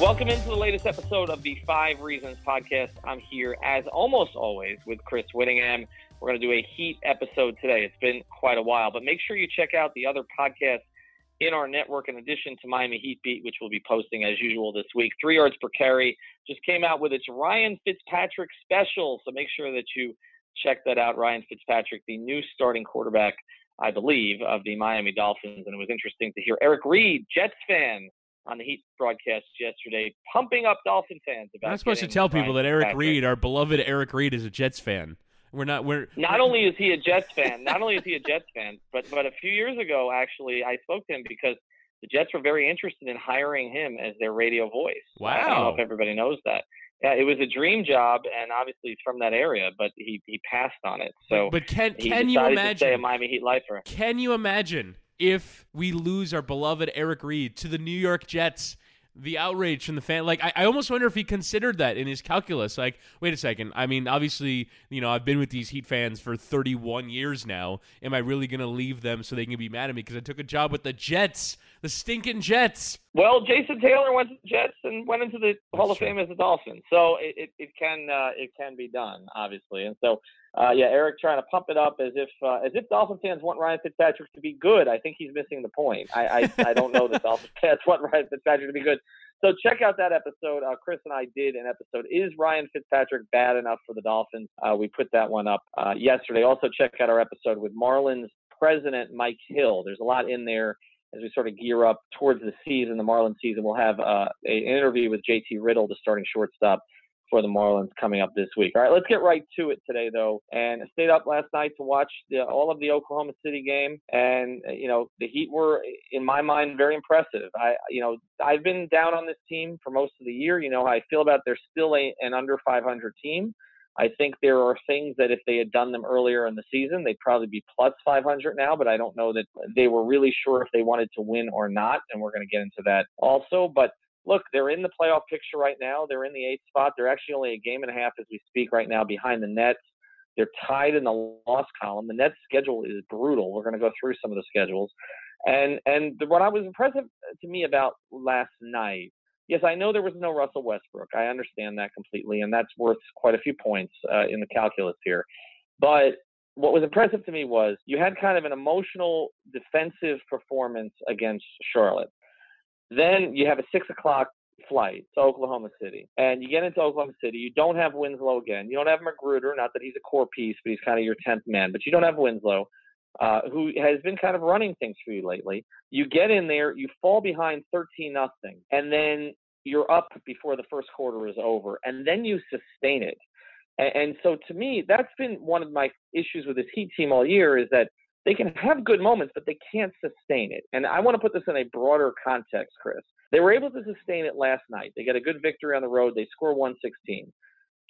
Welcome into the latest episode of the Five Reasons podcast. I'm here, as almost always, with Chris Wittyngham. We're going to do a Heat episode today. It's been quite a while, but make sure you check out the other podcasts in our network in addition to Miami Heat Beat, which we'll be posting as usual this week. Three yards per carry just came out with its Ryan Fitzpatrick special, so make sure that you check that out. Ryan Fitzpatrick, the new starting quarterback, I believe, of the Miami Dolphins. And it was interesting to hear Eric Reid, Jets fan, on the Heat broadcast yesterday, pumping up Dolphin fans about. I'm supposed to tell people that Eric Fitzpatrick. Reid, our beloved Eric Reid, is a Jets fan. We're not. We're Not only is he a Jets fan, not only is he a Jets fan, but but a few years ago, actually, I spoke to him because the Jets were very interested in hiring him as their radio voice. Wow. I don't know if everybody knows that. Yeah, it was a dream job, and obviously he's from that area, but he he passed on it. So but can can you stay a imagine? Miami Heat lifer. Can you imagine if we lose our beloved Eric Reid to the New York Jets? The outrage from the fan, like I, I almost wonder if he considered that in his calculus. Like, wait a second. I mean, obviously, you know, I've been with these Heat fans for 31 years now. Am I really going to leave them so they can be mad at me because I took a job with the Jets, the stinking Jets? Well, Jason Taylor went to the Jets and went into the Hall of Fame as a Dolphin, so it, it, it can uh, it can be done, obviously. And so, uh, yeah, Eric trying to pump it up as if uh, as if Dolphin fans want Ryan Fitzpatrick to be good. I think he's missing the point. I I, I don't know that Dolphin fans want Ryan Fitzpatrick to be good. So check out that episode. Uh, Chris and I did an episode. Is Ryan Fitzpatrick bad enough for the Dolphins? Uh, we put that one up uh, yesterday. Also check out our episode with Marlins president Mike Hill. There's a lot in there as we sort of gear up towards the season, the Marlins season, we'll have uh, an interview with JT Riddle, the starting shortstop for the Marlins, coming up this week. All right, let's get right to it today, though. And I stayed up last night to watch the, all of the Oklahoma City game, and uh, you know the Heat were, in my mind, very impressive. I, you know, I've been down on this team for most of the year. You know how I feel about they're still a, an under 500 team. I think there are things that if they had done them earlier in the season, they'd probably be plus 500 now, but I don't know that they were really sure if they wanted to win or not. And we're going to get into that also. But look, they're in the playoff picture right now. They're in the eighth spot. They're actually only a game and a half as we speak right now behind the Nets. They're tied in the loss column. The Nets schedule is brutal. We're going to go through some of the schedules. And and what I was impressive to me about last night yes, I know there was no Russell Westbrook. I understand that completely, and that's worth quite a few points uh, in the calculus here. But what was impressive to me was you had kind of an emotional defensive performance against Charlotte. Then you have a six o'clock flight to Oklahoma City, and you get into Oklahoma City. You don't have Winslow again. You don't have McGruder. Not that he's a core piece, but he's kind of your tenth man. But you don't have Winslow uh, who has been kind of running things for you lately. You get in there, you fall behind 13 nothing, and then you're up before the first quarter is over, and then you sustain it. And, and so to me, that's been one of my issues with this Heat team all year is that they can have good moments, but they can't sustain it. And I want to put this in a broader context, Chris. They were able to sustain it last night. They got a good victory on the road. They score 116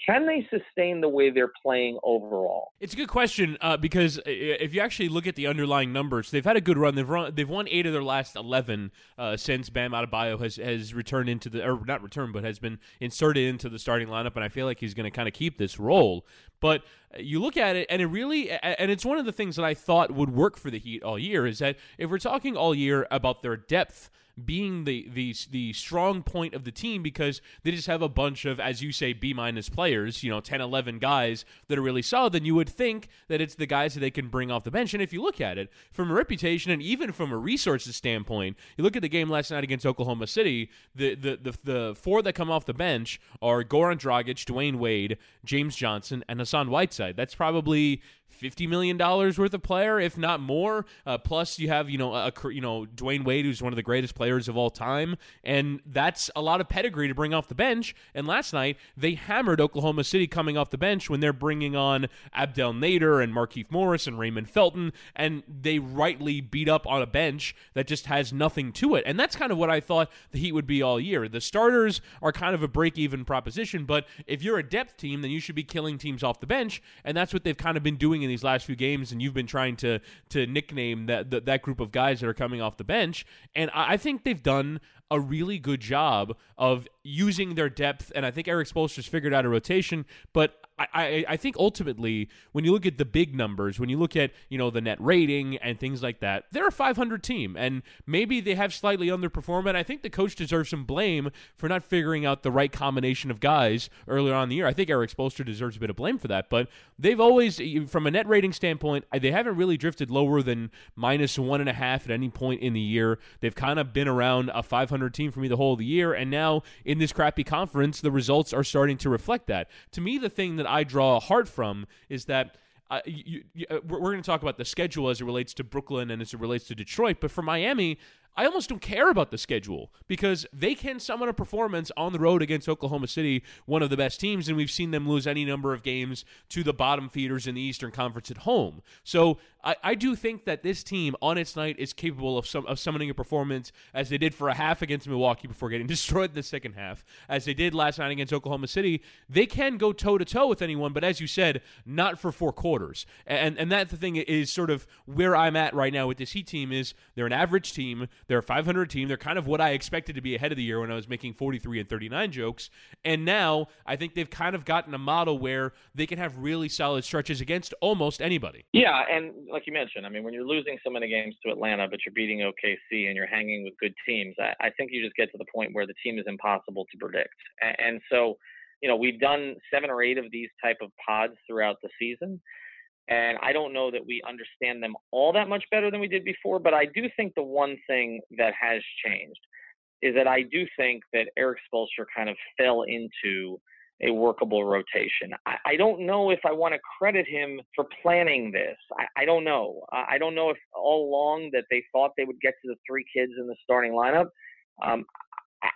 can they sustain the way they're playing overall? It's a good question uh, because if you actually look at the underlying numbers, they've had a good run. They've run, they've won eight of their last eleven uh, since Bam Adebayo has has returned into the or not returned, but has been inserted into the starting lineup, and I feel like he's going to kind of keep this role. But you look at it, and it really, and it's one of the things that I thought would work for the Heat all year is that if we're talking all year about their depth being the the the strong point of the team because they just have a bunch of as you say B minus players, you know, 10 11 guys that are really solid, then you would think that it's the guys that they can bring off the bench. And if you look at it from a reputation and even from a resources standpoint, you look at the game last night against Oklahoma City, the the the, the four that come off the bench are Goran Dragic, Dwyane Wade, James Johnson, and Hassan Whiteside. That's probably fifty million dollars worth of player, if not more. Uh, plus, you have you know a you know Dwyane Wade, who's one of the greatest players of all time, and that's a lot of pedigree to bring off the bench. And last night they hammered Oklahoma City coming off the bench when they're bringing on Abdel Nader and Markieff Morris and Raymond Felton, and they rightly beat up on a bench that just has nothing to it. And that's kind of what I thought the Heat would be all year. The starters are kind of a break-even proposition, but if you're a depth team, then you should be killing teams off the bench, and that's what they've kind of been doing in these last few games. And you've been trying to to nickname that that, that group of guys that are coming off the bench, and I, I think they've done a really good job of using their depth. And I think Erik Spoelstra's figured out a rotation, but I, I, think ultimately, when you look at the big numbers, when you look at you know the net rating and things like that, they're a 500 team, and maybe they have slightly underperformed. And I think the coach deserves some blame for not figuring out the right combination of guys earlier on in the year. I think Erik Spoelstra deserves a bit of blame for that, but they've always, from a net rating standpoint, they haven't really drifted lower than minus one and a half at any point in the year. They've kind of been around a 500 team for me the whole of the year, and now in this crappy conference, the results are starting to reflect that. To me, the thing that that I draw heart from is that uh, you, you, uh, we're, we're going to talk about the schedule as it relates to Brooklyn and as it relates to Detroit, but for Miami, I almost don't care about the schedule because they can summon a performance on the road against Oklahoma City, one of the best teams, and we've seen them lose any number of games to the bottom feeders in the Eastern Conference at home. So I, I do think that this team on its night is capable of of summoning a performance as they did for a half against Milwaukee before getting destroyed in the second half, as they did last night against Oklahoma City. They can go toe to toe with anyone, but as you said, not for four quarters. And and that the thing is sort of where I'm at right now with this Heat team is they're an average team. They're a 500 team. They're kind of what I expected to be ahead of the year when I was making 43 and 39 jokes. And now I think they've kind of gotten a model where they can have really solid stretches against almost anybody. Yeah, and like you mentioned, I mean, when you're losing so many games to Atlanta, but you're beating OKC and you're hanging with good teams, I, I think you just get to the point where the team is impossible to predict. And, and so, you know, we've done seven or eight of these type of pods throughout the season. And I don't know that we understand them all that much better than we did before, but I do think the one thing that has changed is that I do think that Erik Spoelstra kind of fell into a workable rotation. I, I don't know if I want to credit him for planning this. I, I don't know. I don't know if all along that they thought they would get to the three kids in the starting lineup. Um,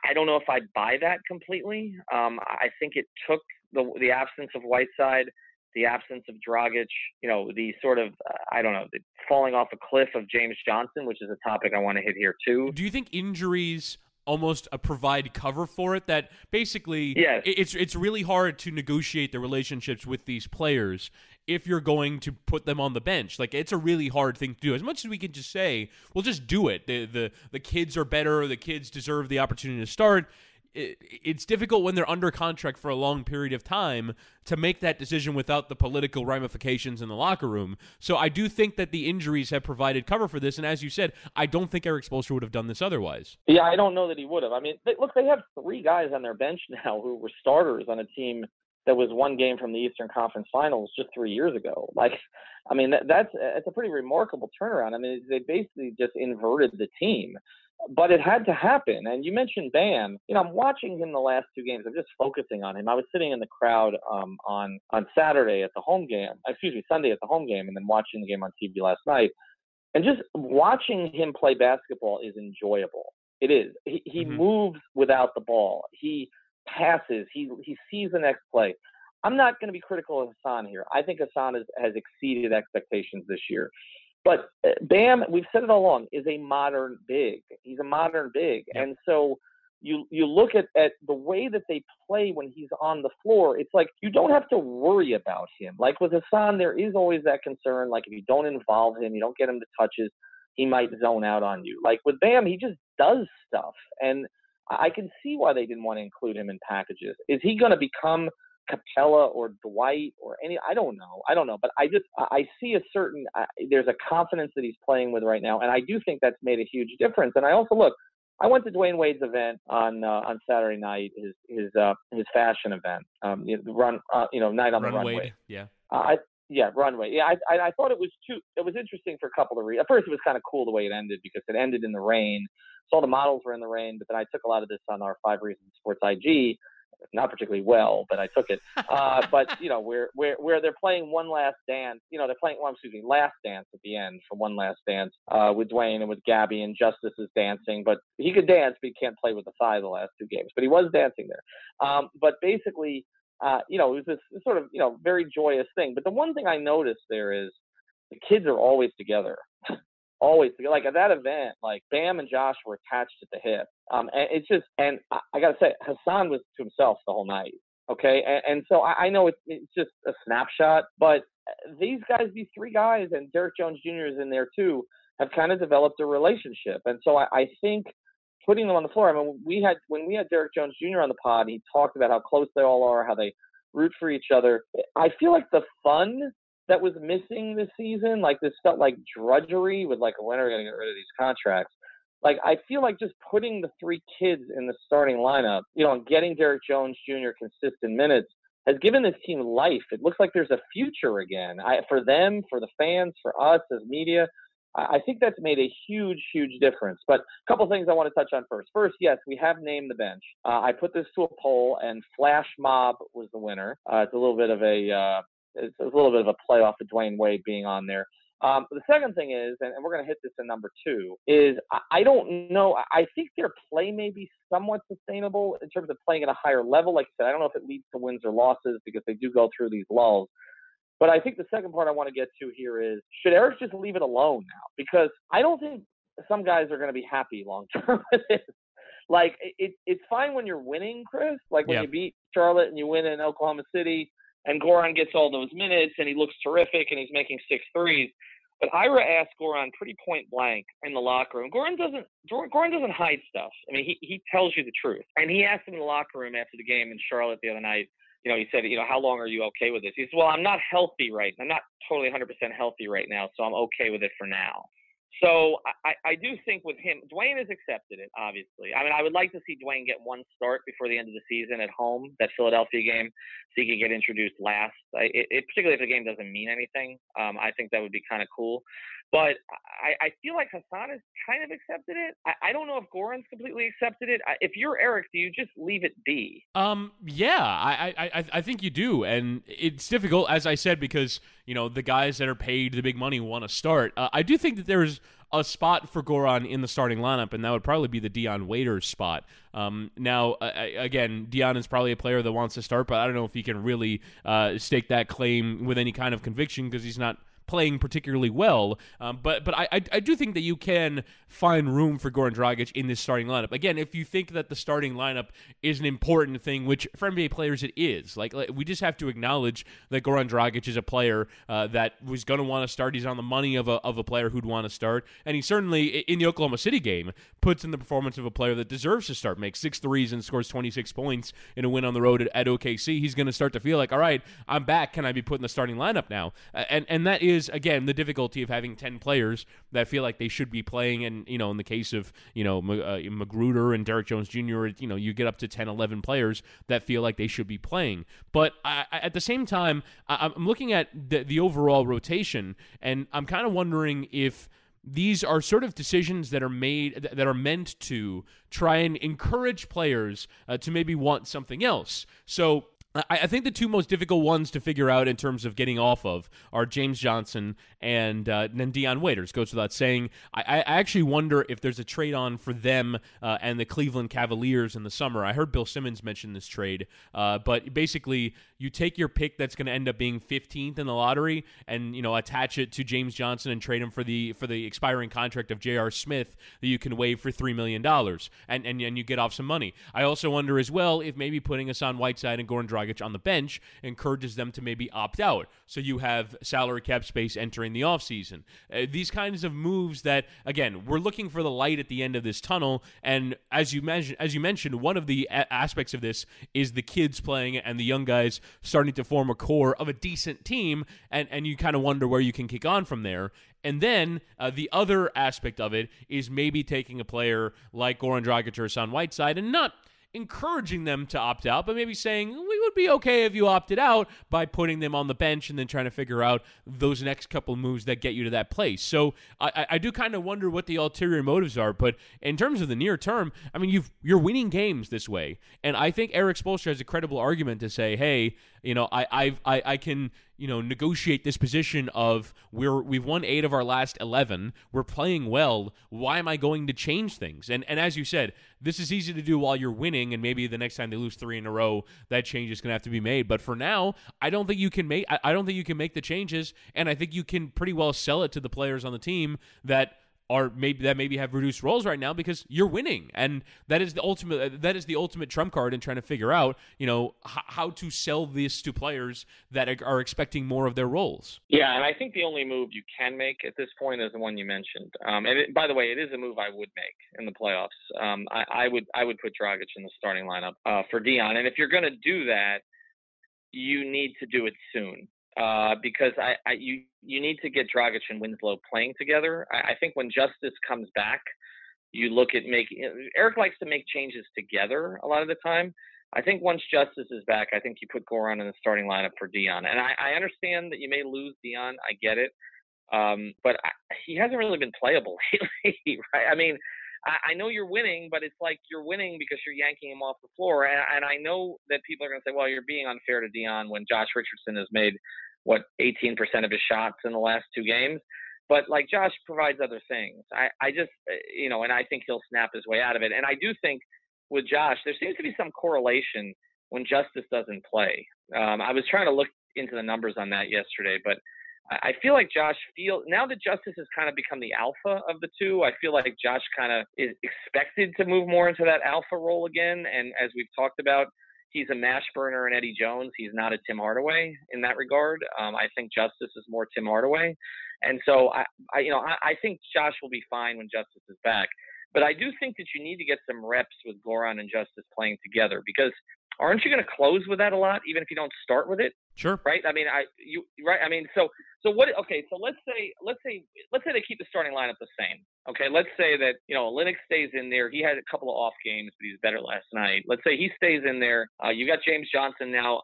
I don't know if I buy that completely. Um, I think it took the the absence of Whiteside the absence of Dragic, you know, the sort of, uh, I don't know, the falling off a cliff of James Johnson, which is a topic I want to hit here too. Do you think injuries almost uh, provide cover for it? That basically, yes. it's it's really hard to negotiate the relationships with these players if you're going to put them on the bench. Like it's a really hard thing to do. As much as we can just say, we'll just do it. The the the kids are better. The kids deserve the opportunity to start it's difficult when they're under contract for a long period of time to make that decision without the political ramifications in the locker room. So I do think that the injuries have provided cover for this. And as you said, I don't think Erik Spoelstra would have done this otherwise. Yeah, I don't know that he would have. I mean, they, look, they have three guys on their bench now who were starters on a team that was one game from the Eastern Conference Finals just three years ago. Like, I mean, that, that's it's a pretty remarkable turnaround. I mean, they basically just inverted the team but it had to happen. And you mentioned Bam. You know, I'm watching him the last two games. I'm just focusing on him. I was sitting in the crowd um, on on Saturday at the home game. Excuse me, Sunday at the home game, and then watching the game on TV last night. And just watching him play basketball is enjoyable. It is. He, he mm-hmm. moves without the ball. He passes. He he sees the next play. I'm not going to be critical of Hassan here. I think Hassan has, has exceeded expectations this year. But uh, Bam, we've said it all along, is a modern big. He's a modern big, yep. and so you you look at, at the way that they play when he's on the floor. It's like you don't have to worry about him. Like with Hassan, there is always that concern. Like if you don't involve him, you don't get him to touches, he might zone out on you. Like with Bam, he just does stuff, and I can see why they didn't want to include him in packages. Is he going to become Capela or Dwight or any. I don't know. I don't know. But I just I see a certain uh, there's a confidence that he's playing with right now, and I do think that's made a huge difference. And I also look. I went to Dwyane Wade's event on uh, on Saturday night, his his uh, his fashion event, um, you know, run, uh, you know, night on run the runway. Wade. Yeah. Uh, I yeah, runway. Yeah, I, I I thought it was too. It was interesting for a couple of reasons. At first, it was kind of cool the way it ended because it ended in the rain. So all the models were in the rain, but then I took a lot of this on our Five Reasons Sports IG not particularly well, but I took it. Uh, but you know, where where where they're playing one last dance, you know, they're playing well, excuse me, last dance at the end for one last dance uh, with Dwyane and with Gabby and Justice is dancing, but he could dance, but he can't play with the five the last two games. But he was dancing there. Um, but basically, uh, you know, it was this sort of you know very joyous thing. But the one thing I noticed there is the kids are always together. Always. Like at that event, like Bam and Josh were attached at the hip. Um, and it's just, and I, I gotta say, Hassan was to himself the whole night. Okay, and, and so I, I know it's, it's just a snapshot, but these guys, these three guys, and Derrick Jones Jr. is in there too, have kind of developed a relationship. And so I, I think putting them on the floor. I mean, we had when we had Derrick Jones Jr. on the pod, he talked about how close they all are, how they root for each other. I feel like the fun that was missing this season, like this felt like drudgery with like when are we to get rid of these contracts? Like I feel like just putting the three kids in the starting lineup, you know, and getting Derrick Jones Jr. consistent minutes has given this team life. It looks like there's a future again. I, for them, for the fans, for us as media. I think that's made a huge, huge difference. But a couple things I want to touch on first. First, yes, we have named the bench. Uh, I put this to a poll, and Flash Mob was the winner. Uh, it's a little bit of a uh, it's a little bit of a playoff of Dwyane Wade being on there. Um, the second thing is, and, and we're going to hit this in number two, is I, I don't know. I think their play may be somewhat sustainable in terms of playing at a higher level. Like I said, I don't know if it leads to wins or losses because they do go through these lulls. But I think the second part I want to get to here is should Erik just leave it alone now? Because I don't think some guys are going to be happy long term with this. Like it, it's fine when you're winning, Chris. Like when yeah. you beat Charlotte and you win in Oklahoma City, and Goran gets all those minutes and he looks terrific and he's making six threes. But Ira asked Goran pretty point blank in the locker room. Goran doesn't Goran doesn't hide stuff. I mean, he he tells you the truth. And he asked him in the locker room after the game in Charlotte the other night. You know, he said, you know, how long are you okay with this? He said, well, I'm not healthy right. I'm not totally 100% healthy right now, so I'm okay with it for now. So I, I do think with him, Dwyane has accepted it. Obviously, I mean, I would like to see Dwyane get one start before the end of the season at home, that Philadelphia game, so he could get introduced last. I, it, it, particularly if the game doesn't mean anything, um, I think that would be kind of cool. But I, I feel like Hassan has kind of accepted it. I, I don't know if Goran's completely accepted it. I, if you're Erik, do you just leave it be? Um, yeah, I, I, I think you do, and it's difficult, as I said, because you know the guys that are paid the big money want to start. Uh, I do think that there's a spot for Goran in the starting lineup, and that would probably be the Dion Waiters spot. Um, now, uh, again, Dion is probably a player that wants to start, but I don't know if he can really uh, stake that claim with any kind of conviction because he's not playing particularly well. Um, but but I, I, I do think that you can find room for Goran Dragic in this starting lineup. Again, if you think that the starting lineup is an important thing, which for NBA players it is. Like, like we just have to acknowledge that Goran Dragic is a player uh, that was going to want to start. He's on the money of a of a player who'd want to start, and he certainly in the Oklahoma City game puts in the performance of a player that deserves to start. Makes six threes and scores 26 points in a win on the road at, at OKC. He's going to start to feel like, all right, I'm back. Can I be put in the starting lineup now? And and that is is again the difficulty of having ten players that feel like they should be playing. And you know, in the case of you know uh, McGruder and Derrick Jones Jr., you know, you get up to 10, 11 players that feel like they should be playing. But I, at the same time, I, I'm looking at the, the overall rotation, and I'm kind of wondering if these are sort of decisions that are made that are meant to try and encourage players uh, to maybe want something else. So I, think the two most difficult ones to figure out in terms of getting off of are James Johnson and uh, then Dion Waiters. Goes without saying. I, I, actually wonder if there's a trade on for them uh, and the Cleveland Cavaliers in the summer. I heard Bill Simmons mention this trade, uh, but basically you take your pick that's going to end up being 15th in the lottery and you know attach it to James Johnson and trade him for the for the expiring contract of J.R. Smith that you can waive for three million dollars and, and and you get off some money. I also wonder as well if maybe putting us on Whiteside and Goran Dragic on the bench encourages them to maybe opt out. So you have salary cap space entering the offseason. Uh, these kinds of moves that, again, we're looking for the light at the end of this tunnel. And as you mentioned, as you mentioned, one of the a- aspects of this is the kids playing and the young guys starting to form a core of a decent team. And, and you kind of wonder where you can kick on from there. And then uh, the other aspect of it is maybe taking a player like Goran Dragic or Hassan Whiteside and not – encouraging them to opt out, but maybe saying we would be okay if you opted out by putting them on the bench and then trying to figure out those next couple moves that get you to that place. So I, I do kind of wonder what the ulterior motives are. But in terms of the near term, I mean, you've you're winning games this way, and I think Erik Spoelstra has a credible argument to say, hey, you know, I I've, I I can you know negotiate this position of we're we've won eight of our last eleven. We're playing well. Why am I going to change things? And and as you said, this is easy to do while you're winning, and maybe the next time they lose three in a row, that change is going to have to be made. But for now, I don't think you can make I, I don't think you can make the changes, and I think you can pretty well sell it to the players on the team that are maybe that maybe have reduced roles right now because you're winning, and that is the ultimate that is the ultimate trump card in trying to figure out you know h- how to sell this to players that are expecting more of their roles. Yeah, and I think the only move you can make at this point is the one you mentioned. Um, and it, by the way, it is a move I would make in the playoffs. Um, I, I, would I would put Dragic in the starting lineup uh, for Dion, and if you're going to do that, you need to do it soon uh, because I, I, you you need to get Dragic and Winslow playing together. I, I, think when Justice comes back, you look at making. Erik likes to make changes together a lot of the time. I think once Justice is back, I think you put Goran in the starting lineup for Dion. And I, I understand that you may lose Dion. I get it. Um, but I, he hasn't really been playable lately, right? I mean, I, I know you're winning, but it's like you're winning because you're yanking him off the floor. And, and I know that people are going to say, well, you're being unfair to Dion when Josh Richardson has made what 18% of his shots in the last two games. But like Josh provides other things. I, I just, uh, you know, and I think he'll snap his way out of it. And I do think with Josh, there seems to be some correlation when Justice doesn't play. Um, I was trying to look into the numbers on that yesterday, but I feel like Josh feel now that Justice has kind of become the alpha of the two. I feel like Josh kind of is expected to move more into that alpha role again. And as we've talked about, he's a mash burner and Eddie Jones. He's not a Tim Hardaway in that regard. Um, I think Justice is more Tim Hardaway, and so I, I you know, I, I think Josh will be fine when Justice is back. But I do think that you need to get some reps with Goran and Justice playing together because aren't you going to close with that a lot, even if you don't start with it? Sure. Right. I mean, I you right. I mean, so so what? Okay. So let's say let's say let's say they keep the starting lineup the same. Okay. Let's say that you know Olynyk stays in there. He had a couple of off games, but he's better last night. Let's say he stays in there. Uh, you got James Johnson now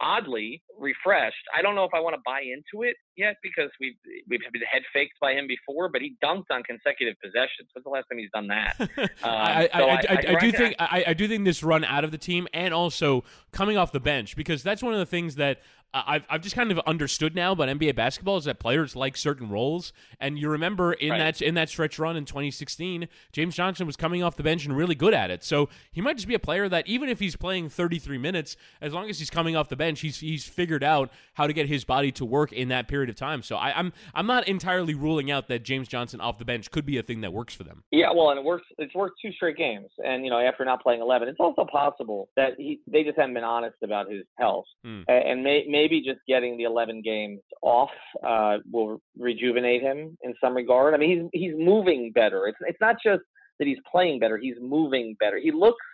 oddly refreshed. I don't know if I want to buy into it yet because we've we've been head faked by him before, but he dunked on consecutive possessions. When's the last time he's done that? Um, I, I, I, I, do think I, do think this run out of the team and also coming off the bench because that's one of the things that I've, I've just kind of understood now about NBA basketball is that players like certain roles. And you remember in right. that in that stretch run in 2016, James Johnson was coming off the bench and really good at it. So he might just be a player that even if he's playing 33 minutes, as long as he's coming off the bench, he's he's figured out how to get his body to work in that period of time. So I, I'm I'm not entirely ruling out that James Johnson off the bench could be a thing that works for them. Yeah, well, and it works. It's worked two straight games, and you know after not playing 11, it's also possible that he they just haven't been honest about his health, mm. and may, maybe just getting the 11 games off uh, will rejuvenate him in some regard. I mean, he's he's moving better. It's it's not just that he's playing better; he's moving better. He looks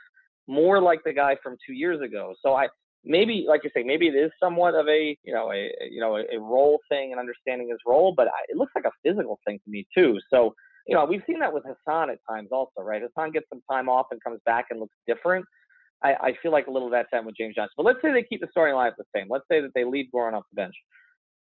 more like the guy from two years ago. So I maybe, like you say, maybe it is somewhat of a you know a you know a, role thing and understanding his role, but I, it looks like a physical thing to me too. So you know, we've seen that with Hassan at times also, right? Hassan gets some time off and comes back and looks different. I, I feel like a little of that time with James Johnson. But let's say they keep the storyline the same. Let's say that they leave Goran off the bench.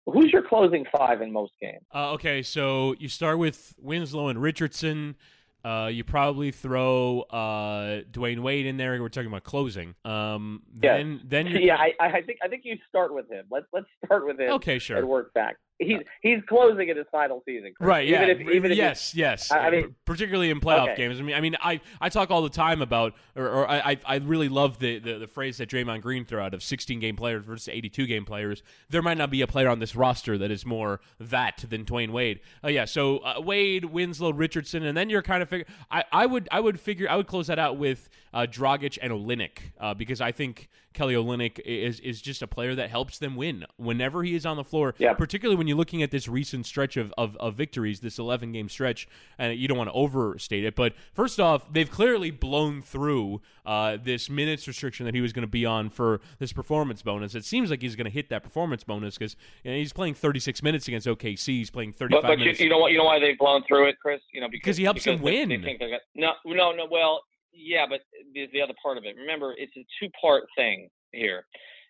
Who's your closing five in most games? Uh, okay, so you start with Winslow and Richardson. Uh, you probably throw uh, Dwyane Wade in there. We're talking about closing. Um, then, yeah. then yeah, I, I think I think you start with him. Let's let's start with him. Okay, sure. And work back he's he's closing in his final season. Chris. Right. Yeah. Even if, even yes. If yes. I mean, particularly in playoff okay. games. I mean, I mean, I, I talk all the time about, or, or I I really love the, the, the phrase that Draymond Green threw out of 16 game players versus 82 game players. There might not be a player on this roster that is more that than Dwyane Wade. Oh uh, yeah. So uh, Wade, Winslow, Richardson, and then you're kind of figure. I, I would I would figure I would close that out with uh, Dragic and Olynyk uh, because I think Kelly Olynyk is is just a player that helps them win whenever he is on the floor. Yeah. Particularly when you're looking at this recent stretch of, of, of victories, this 11 game stretch, and you don't want to overstate it. But first off, they've clearly blown through uh, this minutes restriction that he was going to be on for this performance bonus. It seems like he's going to hit that performance bonus because you know, he's playing 36 minutes against OKC. He's playing 35 but, but minutes. You, you know what? You know why they've blown through it, Chris? You know because, because he helps because them win. They, they no, no, no. Well, yeah, but there's the other part of it. Remember, it's a two-part thing here.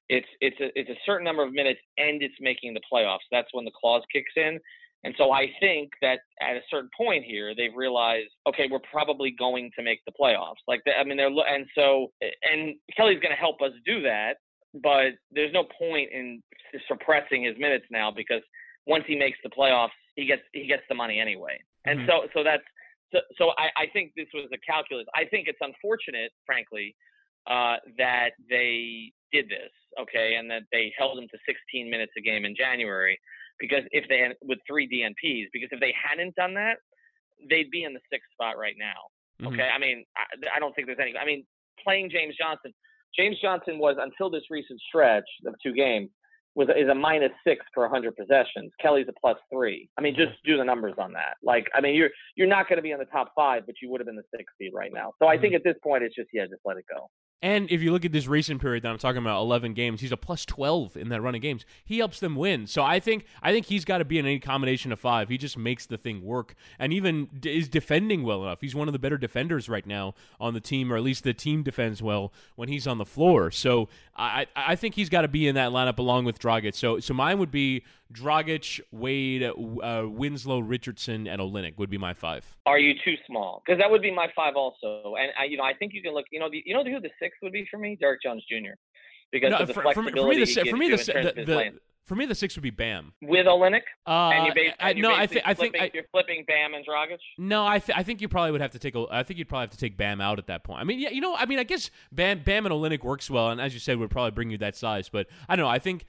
It's it's a it's a certain number of minutes, and it's making the playoffs. That's when the clause kicks in. And so I think that at a certain point here, they've realized, okay, we're probably going to make the playoffs. Like, I mean, they're and so and Kelly's going to help us do that, but there's no point in suppressing his minutes now because once he makes the playoffs, he gets he gets the money anyway. And mm-hmm. so so that's so, so I, I think this was a calculus. I think it's unfortunate, frankly, uh, that they did this, okay, and that they held him to 16 minutes a game in January, because if they had with three DNPs, because if they hadn't done that, they'd be in the sixth spot right now. Mm-hmm. Okay, I mean, I, I don't think there's any. I mean, playing James Johnson, James Johnson was until this recent stretch of two games was is a minus six per 100 possessions. Kelly's a plus three. I mean, just do the numbers on that. Like, I mean, you're you're not going to be in the top five, but you would have been the sixth seed right now. So I think mm-hmm. at this point, it's just yeah, just let it go. And if you look at this recent period that I'm talking about, 11 games, he's a plus 12 in that running games. He helps them win. So I think I think he's got to be in any combination of five. He just makes the thing work, and even d- is defending well enough. He's one of the better defenders right now on the team, or at least the team defends well when he's on the floor. So I I think he's got to be in that lineup along with Dragic. So so mine would be Dragic, Wade, uh, Winslow, Richardson, and Olynyk would be my five. Are you too small? Because that would be my five also. And I, you know, I think you can look. You know, the, you know who the six would be for me? Derrick Jones Jr. Because no, of the for, flexibility for me, the, for me, the, the, the for me, the six would be Bam with Olynyk. Uh, and you base, I, no, I, th- I think I, you're flipping Bam and Dragic. No, I th- I think you probably would have to take. A, I think you'd probably have to take Bam out at that point. I mean, yeah, you know, I mean, I guess Bam Bam and Olynyk works well, and as you said, would probably bring you that size. But I don't know. I think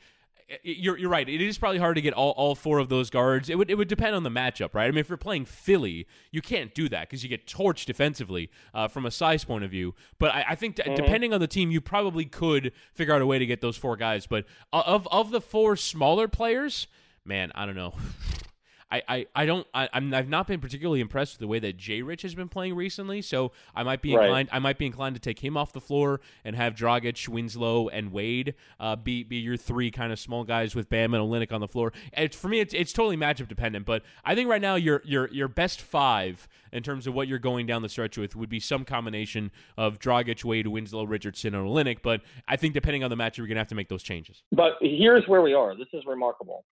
you're you're right. It is probably hard to get all, all four of those guards. It would it would depend on the matchup, right? I mean, if you're playing Philly, you can't do that because you get torched defensively uh, from a size point of view. But I, I think mm-hmm. depending on the team, you probably could figure out a way to get those four guys. But uh, of of the four smaller players, man, I don't know. I, I, I don't I, I'm I've not been particularly impressed with the way that Jay Rich has been playing recently, so I might be inclined right. I might be inclined to take him off the floor and have Dragic, Winslow, and Wade uh, be be your three kind of small guys with Bam and Olynyk on the floor. It's for me it's, it's totally matchup dependent, but I think right now your your your best five in terms of what you're going down the stretch with would be some combination of Dragic, Wade, Winslow, Richardson, and Olynyk. But I think depending on the matchup, you're gonna have to make those changes. But here's where we are. This is remarkable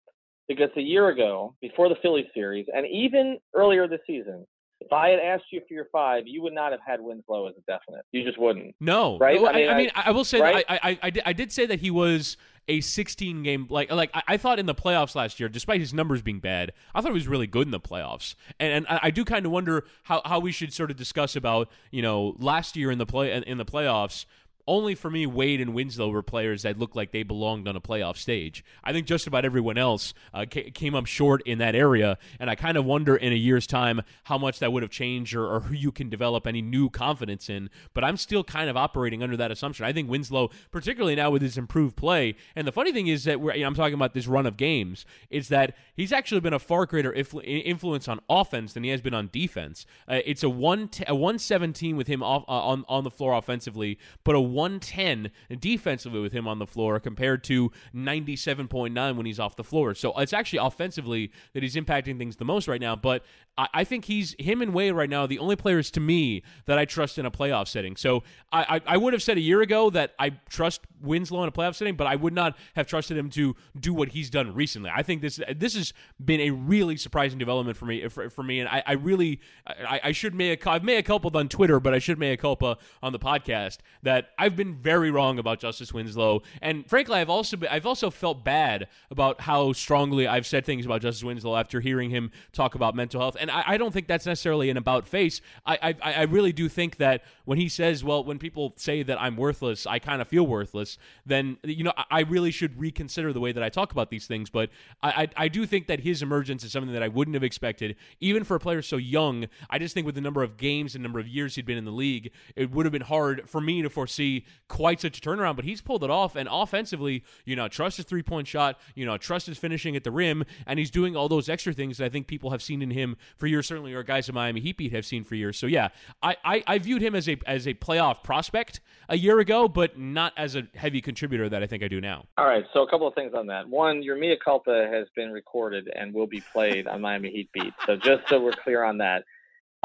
because a year ago, before the Phillies series, and even earlier this season, if I had asked you for your five, you would not have had Winslow as a definite. You just wouldn't. No, right? I, mean, I, I, mean, I will say right? I, I, I, did, I did say that he was a 16 game like like I, thought in the playoffs last year, despite his numbers being bad, I thought he was really good in the playoffs. And, and I, I do kind of wonder how, how we should sort of discuss about you know last year in the play in the playoffs only for me, Wade and Winslow were players that looked like they belonged on a playoff stage. I think just about everyone else uh, ca- came up short in that area, and I kind of wonder in a year's time how much that would have changed or, or, who you can develop any new confidence in. But I'm still kind of operating under that assumption. I think Winslow, particularly now with his improved play, and the funny thing is that you know, I'm talking about this run of games, is that he's actually been a far greater influ- influence on offense than he has been on defense. Uh, it's a one t- a 117 with him off, uh, on on the floor offensively, but a 110 defensively with him on the floor compared to 97.9 when he's off the floor. So it's actually offensively that he's impacting things the most right now. But I, I think he's him and Wade right now the only players to me that I trust in a playoff setting. So I, I, I would have said a year ago that I trust Winslow in a playoff setting, but I would not have trusted him to do what he's done recently. I think this this has been a really surprising development for me for, for me, and I, I really I, I should make a I've made a culpa on Twitter, but I should make a culpa on the podcast that I I've been very wrong about Justice Winslow, and frankly, I've also been, I've also felt bad about how strongly I've said things about Justice Winslow after hearing him talk about mental health, and I, I don't think that's necessarily an about face. I, I I really do think that when he says, well, when people say that I'm worthless, I kind of feel worthless, then you know I really should reconsider the way that I talk about these things. But I, I, I do think that his emergence is something that I wouldn't have expected, even for a player so young. I just think with the number of games and number of years he'd been in the league, it would have been hard for me to foresee quite such a turnaround, but he's pulled it off. And offensively, you know, trust his three point shot, you know, trust his finishing at the rim, and he's doing all those extra things that I think people have seen in him for years, certainly, or guys in Miami Heat beat have seen for years. So yeah, I, I, I viewed him as a as a playoff prospect a year ago, but not as a heavy contributor that I think I do now. All right, so a couple of things on that. One, your mea culpa has been recorded and will be played on Miami Heat beat. So just so we're clear on that.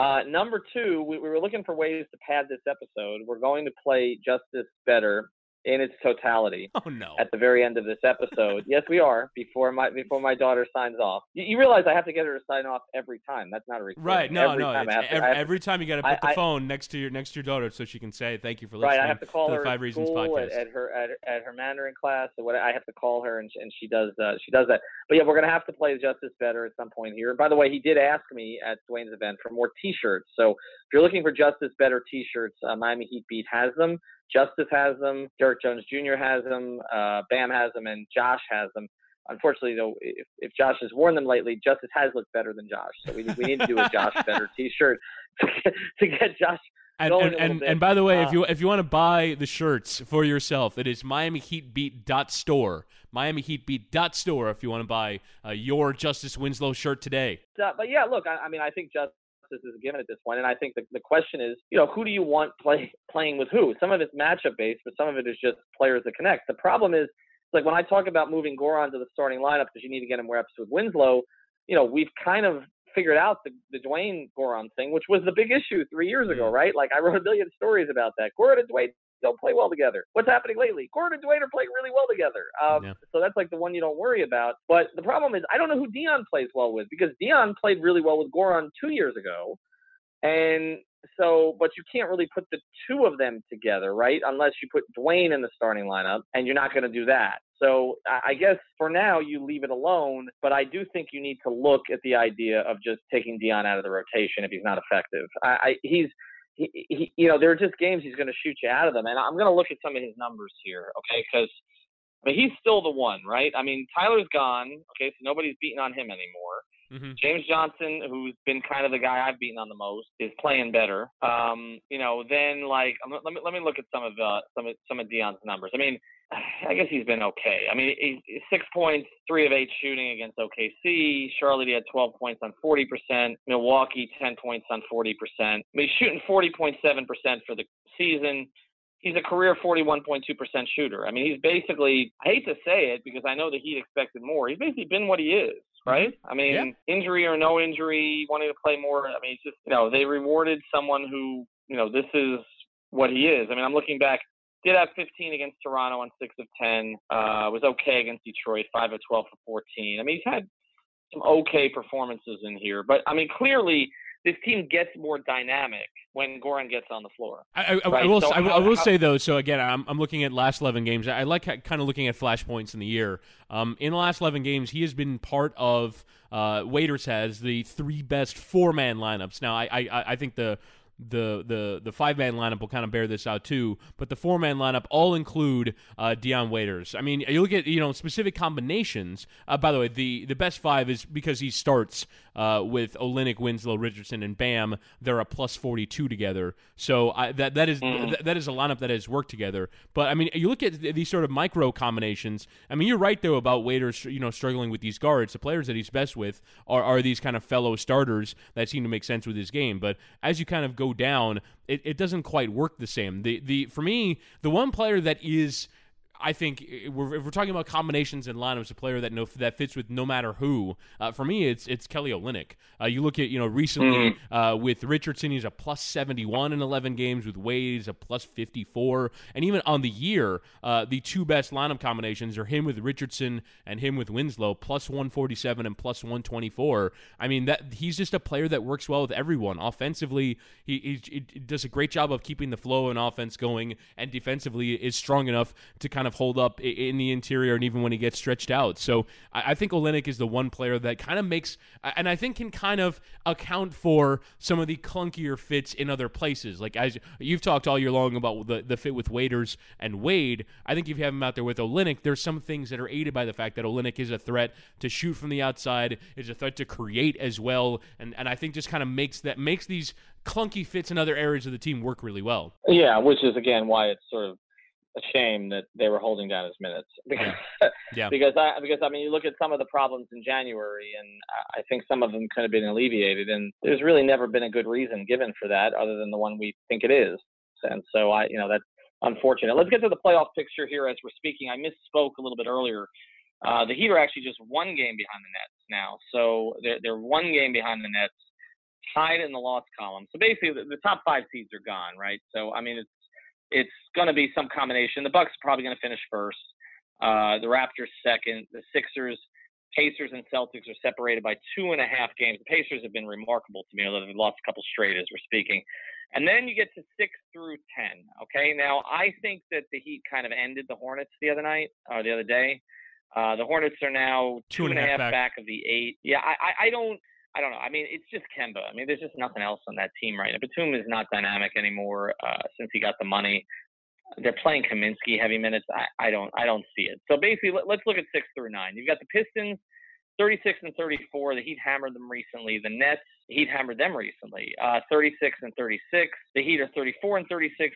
Uh, number two, we, we were looking for ways to pad this episode. We're going to play Justice Better in its totality. Oh no! At the very end of this episode, yes, we are. Before my before my daughter signs off, you, you, realize I have to get her to sign off every time. That's not a recording. Right? No, every no. Time every, to, every, time you got to put I, the phone next to your next to your daughter so she can say thank you for listening. Right. I have to call to her the Five Reasons podcast. At, at, her at, at her Mandarin class. So what I have to call her and and she does uh, she does that. But yeah, we're gonna have to play Justice Better at some point here. by the way, he did ask me at Dwyane's event for more T-shirts. So you're looking for Justice Better T-shirts, uh, Miami Heat Beat has them. Justice has them. Derrick Jones Jr. has them. Uh, Bam has them, and Josh has them. Unfortunately, though, if, if Josh has worn them lately, Justice has looked better than Josh. So we, we need to do a Josh Better T-shirt to get, to get Josh and and, and, and, by the way, uh, if you if you want to buy the shirts for yourself, it is MiamiHeatBeat.store. MiamiHeatBeat.store if you want to buy uh, your Justice Winslow shirt today. Uh, but yeah, look, I, I, mean, I think Justice is given at this point, and I think the, the question is, you know, who do you want play playing with who? Some of it's matchup based, but some of it is just players that connect. The problem is, like when I talk about moving Goran to the starting lineup because you need to get him reps with Winslow, you know, we've kind of figured out the, the Dwyane Goran thing, which was the big issue three years ago, mm. right? Like I wrote a million stories about that. Goran and Dwyane don't play well together. What's happening lately? Goran and Dwyane are playing really well together. Um, yeah. So that's like the one you don't worry about. But the problem is I don't know who Dion plays well with because Dion played really well with Goran two years ago. And so, but you can't really put the two of them together, right? Unless you put Dwyane in the starting lineup, and you're not going to do that. So I guess for now you leave it alone, but I do think you need to look at the idea of just taking Dion out of the rotation if he's not effective. I, I he's he, he, you know, there are just games he's going to shoot you out of them, and I'm going to look at some of his numbers here, okay? Because I mean, he's still the one, right? I mean, Tyler's gone, okay, so nobody's beating on him anymore. Mm-hmm. James Johnson, who's been kind of the guy I've beaten on the most, is playing better. Um, you know, then like let me let me look at some of uh, some of some of Dion's numbers. I mean, I guess he's been okay. I mean, he's six points, three of eight shooting against OKC. Charlotte, he had 12 points on 40%. Milwaukee, 10 points on 40%. I mean, he's shooting 40.7% for the season he's a career 41.2% shooter. I mean, he's basically, I hate to say it because I know the Heat expected more. He's basically been what he is, right? Mm-hmm. I mean, yeah. injury or no injury, wanting to play more. I mean, it's just, you know, they rewarded someone who, you know, this is what he is. I mean, I'm looking back. Did have 15 against Toronto on 6 of 10. Uh, was okay against Detroit, 5 of 12 for 14. I mean, he's had some okay performances in here. But, I mean, clearly – this team gets more dynamic when Goran gets on the floor. I, I, right? I will, so I, how, I will how, say though. So again, I'm, I'm looking at last 11 games. I like kind of looking at flashpoints in the year. Um, in the last 11 games, he has been part of. Uh, Waiters has the three best four man lineups. Now, I, I I think the the the the five man lineup will kind of bear this out too. But the four man lineup all include uh, Dion Waiters. I mean, you look at you know specific combinations. Uh, by the way, the the best five is because he starts uh, with Olynyk, Winslow, Richardson, and Bam. They're a plus forty two together. So I, that that is mm. th- that is a lineup that has worked together. But I mean, you look at these sort of micro combinations. I mean, you're right though about Waiters. You know, struggling with these guards. The players that he's best with are are these kind of fellow starters that seem to make sense with his game. But as you kind of go down, it, it doesn't quite work the same. The the for me, the one player that is I think if we're, if we're, talking about combinations and lineups, a player that no, that fits with no matter who. Uh, for me, it's it's Kelly Olynyk. Uh, you look at you know recently mm-hmm. uh, with Richardson, he's a plus seventy one in eleven games. With Wade, he's a plus fifty four, and even on the year, uh, the two best lineup combinations are him with Richardson and him with Winslow, plus one forty seven and plus one twenty four. I mean that he's just a player that works well with everyone. Offensively, he, he, he does a great job of keeping the flow and offense going, and defensively is strong enough to kind of of hold up in the interior and even when he gets stretched out. So I think Olynyk is the one player that kind of makes, and I think can kind of account for some of the clunkier fits in other places. Like as you've talked all year long about the, the fit with Waiters and Wade, I think if you have him out there with Olynyk, there's some things that are aided by the fact that Olynyk is a threat to shoot from the outside, is a threat to create as well, and and I think just kind of makes that makes these clunky fits in other areas of the team work really well. Yeah, which is again why it's sort of a shame that they were holding down his minutes because yeah. because I because I mean you look at some of the problems in January and I think some of them could have been alleviated and there's really never been a good reason given for that other than the one we think it is and so I you know that's unfortunate. Let's get to the playoff picture here as we're speaking. I misspoke a little bit earlier. Uh, the Heat are actually just one game behind the Nets now, so they're they're one game behind the Nets tied in the loss column. So basically, the, the top five seeds are gone, right? So I mean, it's it's going to be some combination. The Bucks are probably going to finish first. Uh, the Raptors second. The Sixers, Pacers, and Celtics are separated by two and a half games. The Pacers have been remarkable to me, although they've lost a couple straight as we're speaking. And then you get to six through ten. Okay, now I think that the Heat kind of ended the Hornets the other night or the other day. Uh, the Hornets are now two, two and a half, half back. back of the eight. Yeah, I, I, I don't. I don't know. I mean, it's just Kemba. I mean, there's just nothing else on that team right now. Batum is not dynamic anymore uh, since he got the money. They're playing Kaminsky heavy minutes. I, I don't I don't see it. So basically, let, let's look at six through nine. You've got the Pistons, 36 and 34. The Heat hammered them recently. The Nets, Heat hammered them recently. Uh, 36 and 36. The Heat are 34 and 36.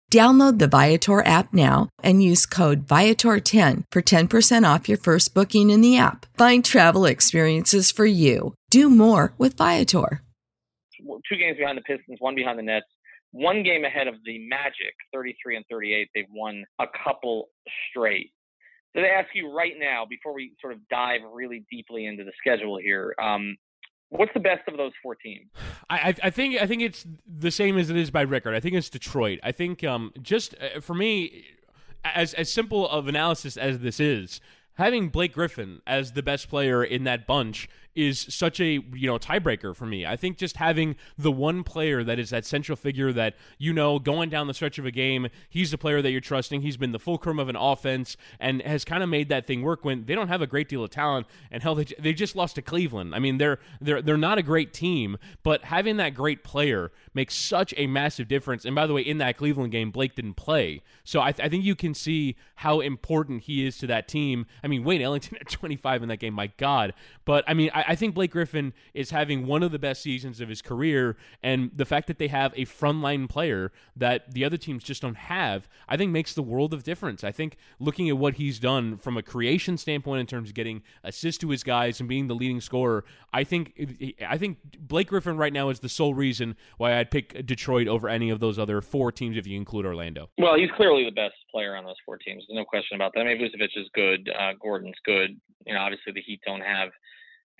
Download the Viator app now and use code Viator10 for 10% off your first booking in the app. Find travel experiences for you. Do more with Viator. Two games behind the Pistons, one behind the Nets, one game ahead of the Magic, 33 and 38. They've won a couple straight. So they ask you right now, before we sort of dive really deeply into the schedule here, um, What's the best of those four teams? I, I think I think it's the same as it is by record. I think it's Detroit. I think um, just uh, for me, as as simple of analysis as this is, having Blake Griffin as the best player in that bunch is such a you know tiebreaker for me. I think just having the one player that is that central figure that you know going down the stretch of a game, he's the player that you're trusting. He's been the fulcrum of an offense and has kind of made that thing work when they don't have a great deal of talent. And hell, they, they just lost to Cleveland. I mean, they're they're they're not a great team, but having that great player makes such a massive difference. And by the way, in that Cleveland game, Blake didn't play, so I, th- I think you can see how important he is to that team. I mean, Wayne Ellington at 25 in that game, my God. But I mean, I, I think Blake Griffin is having one of the best seasons of his career, and the fact that they have a frontline player that the other teams just don't have, I think makes the world of difference. I think looking at what he's done from a creation standpoint in terms of getting assists to his guys and being the leading scorer, I think I think Blake Griffin right now is the sole reason why I'd pick Detroit over any of those other four teams if you include Orlando. Well, he's clearly the best player on those four teams. There's no question about that. I mean, Vucevic is good. Uh, Gordon's good. You know, obviously the Heat don't have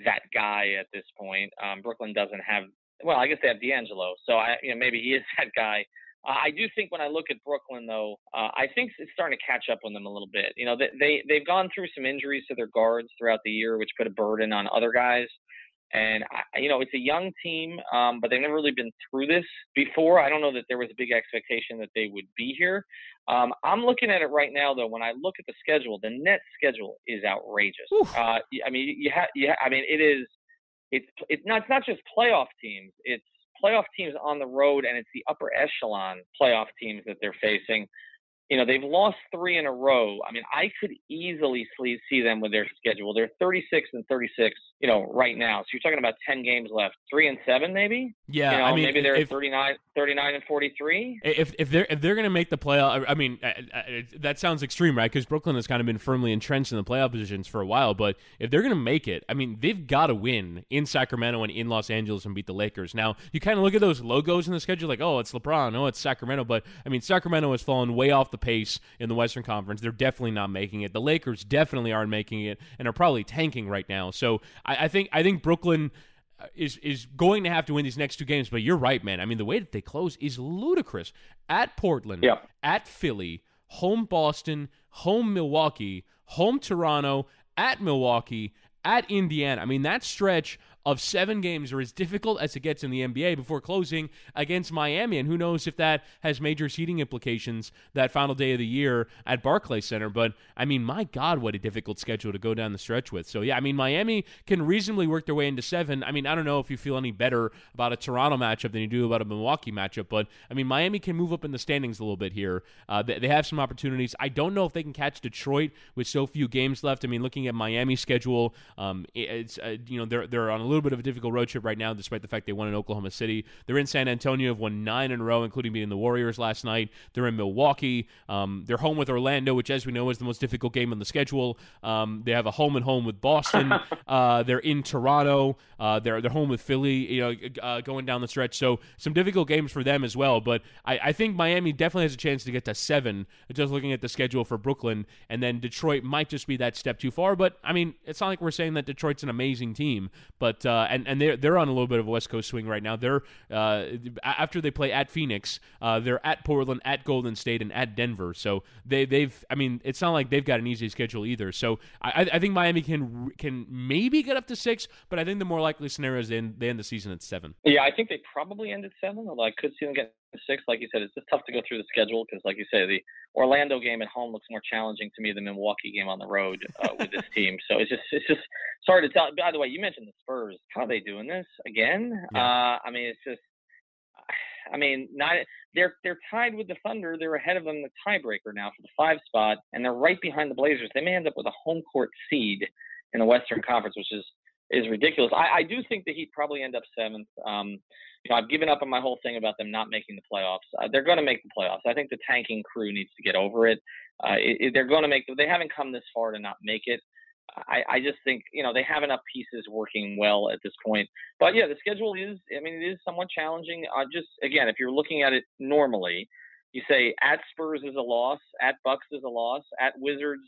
that guy at this point. Um, Brooklyn doesn't have. Well, I guess they have D'Angelo, so I, you know, maybe he is that guy. Uh, I do think when I look at Brooklyn, though, uh, I think it's starting to catch up on them a little bit. You know, they, they they've gone through some injuries to their guards throughout the year, which put a burden on other guys. And I, you know, it's a young team, um, but they've never really been through this before. I don't know that there was a big expectation that they would be here. Um, I'm looking at it right now, though. When I look at the schedule, the net schedule is outrageous. Uh, I mean, you have, you ha- I mean, it is. It's it's not it's not just playoff teams. It's playoff teams on the road, and it's the upper echelon playoff teams that they're facing you know, they've lost three in a row. I mean, I could easily see them with their schedule. They're 36 and 36, you know, right now. So you're talking about 10 games left. Three and seven, maybe? Yeah. You know, I mean, maybe they're if, 39, 39 and 43. If, if they're, if they're going to make the playoff, I mean, that sounds extreme, right? Because Brooklyn has kind of been firmly entrenched in the playoff positions for a while. But if they're going to make it, I mean, they've got to win in Sacramento and in Los Angeles and beat the Lakers. Now, you kind of look at those logos in the schedule, like, oh, it's LeBron, oh, it's Sacramento. But, I mean, Sacramento has fallen way off the pace in the Western Conference. They're definitely not making it. The Lakers definitely aren't making it and are probably tanking right now. So I, I think I think Brooklyn uh, is is going to have to win these next two games. But you're right, man. I mean, the way that they close is ludicrous. At Portland, yeah. at Philly, home Boston, home Milwaukee, home Toronto, at Milwaukee, at Indiana. I mean, that stretch of seven games are as difficult as it gets in the NBA before closing against Miami. And who knows if that has major seeding implications that final day of the year at Barclays Center. But I mean, my God, what a difficult schedule to go down the stretch with. So yeah, I mean, Miami can reasonably work their way into seven. I mean, I don't know if you feel any better about a Toronto matchup than you do about a Milwaukee matchup, but I mean, Miami can move up in the standings a little bit here. Uh, they, they have some opportunities. I don't know if they can catch Detroit with so few games left. I mean, looking at Miami's schedule, um, it's uh, you know they're they're on a little bit of a difficult road trip right now, despite the fact they won in Oklahoma City. They're in San Antonio, have won nine in a row, including beating the Warriors last night. They're in Milwaukee. Um, they're home with Orlando, which, as we know, is the most difficult game on the schedule. Um, they have a home and home with Boston. uh, they're in Toronto. Uh, they're they're home with Philly. You know, uh, going down the stretch. So some difficult games for them as well. But I, I think Miami definitely has a chance to get to seven. Just looking at the schedule for Brooklyn, and then Detroit might just be that step too far. But I mean, it's not like we're saying that Detroit's an amazing team. But uh, and and they're they're on a little bit of a West Coast swing right now. They're uh, after they play at Phoenix, uh, they're at Portland, at Golden State, and at Denver. So they they've I mean, it's not like they've got an easy schedule either. So I, I think Miami can can maybe get up to six, but I think the more likely scenario is they end, they end the season at seven. Yeah, I think they probably end at seven. Although I could see them get six. Like you said, it's just tough to go through the schedule because, like you say, the Orlando game at home looks more challenging to me than the Milwaukee game on the road uh, with this team. So it's just it's just sorry to tell. By the way, you mentioned the Spurs. How are they doing this again? Yeah. Uh, I mean, it's just. I mean, not they're they're tied with the Thunder. They're ahead of them in the tiebreaker now for the five spot, and they're right behind the Blazers. They may end up with a home court seed in the Western Conference, which is is ridiculous. I, I do think the Heat probably end up seventh. Um, you know, I've given up on my whole thing about them not making the playoffs. Uh, they're going to make the playoffs. I think the tanking crew needs to get over it. Uh, it, it they're going to make. They haven't come this far to not make it. I, I just think you know they have enough pieces working well at this point. But yeah, the schedule is. I mean, it is somewhat challenging. Uh, just again, if you're looking at it normally, you say at Spurs is a loss, at Bucks is a loss, at Wizards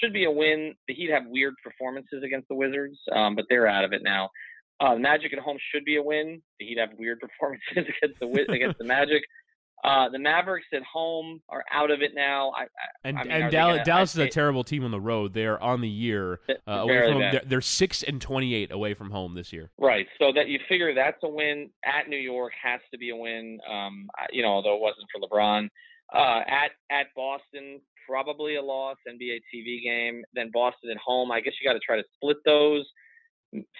should be a win. The Heat have weird performances against the Wizards, um, but they're out of it now. Uh, Magic at home should be a win. The Heat have weird performances against the against the Magic. Uh, the Mavericks at home are out of it now. I, I, and I mean, and Dallas, gonna, Dallas is a terrible team on the road. They're on the year uh, away from they're, they're, six and twenty eight away from home this year. Right. So that you figure that's a win at New York has to be a win. Um, you know, although it wasn't for LeBron. Uh, at at Boston, probably a loss. NBA TV game. Then Boston at home. I guess you got to try to split those.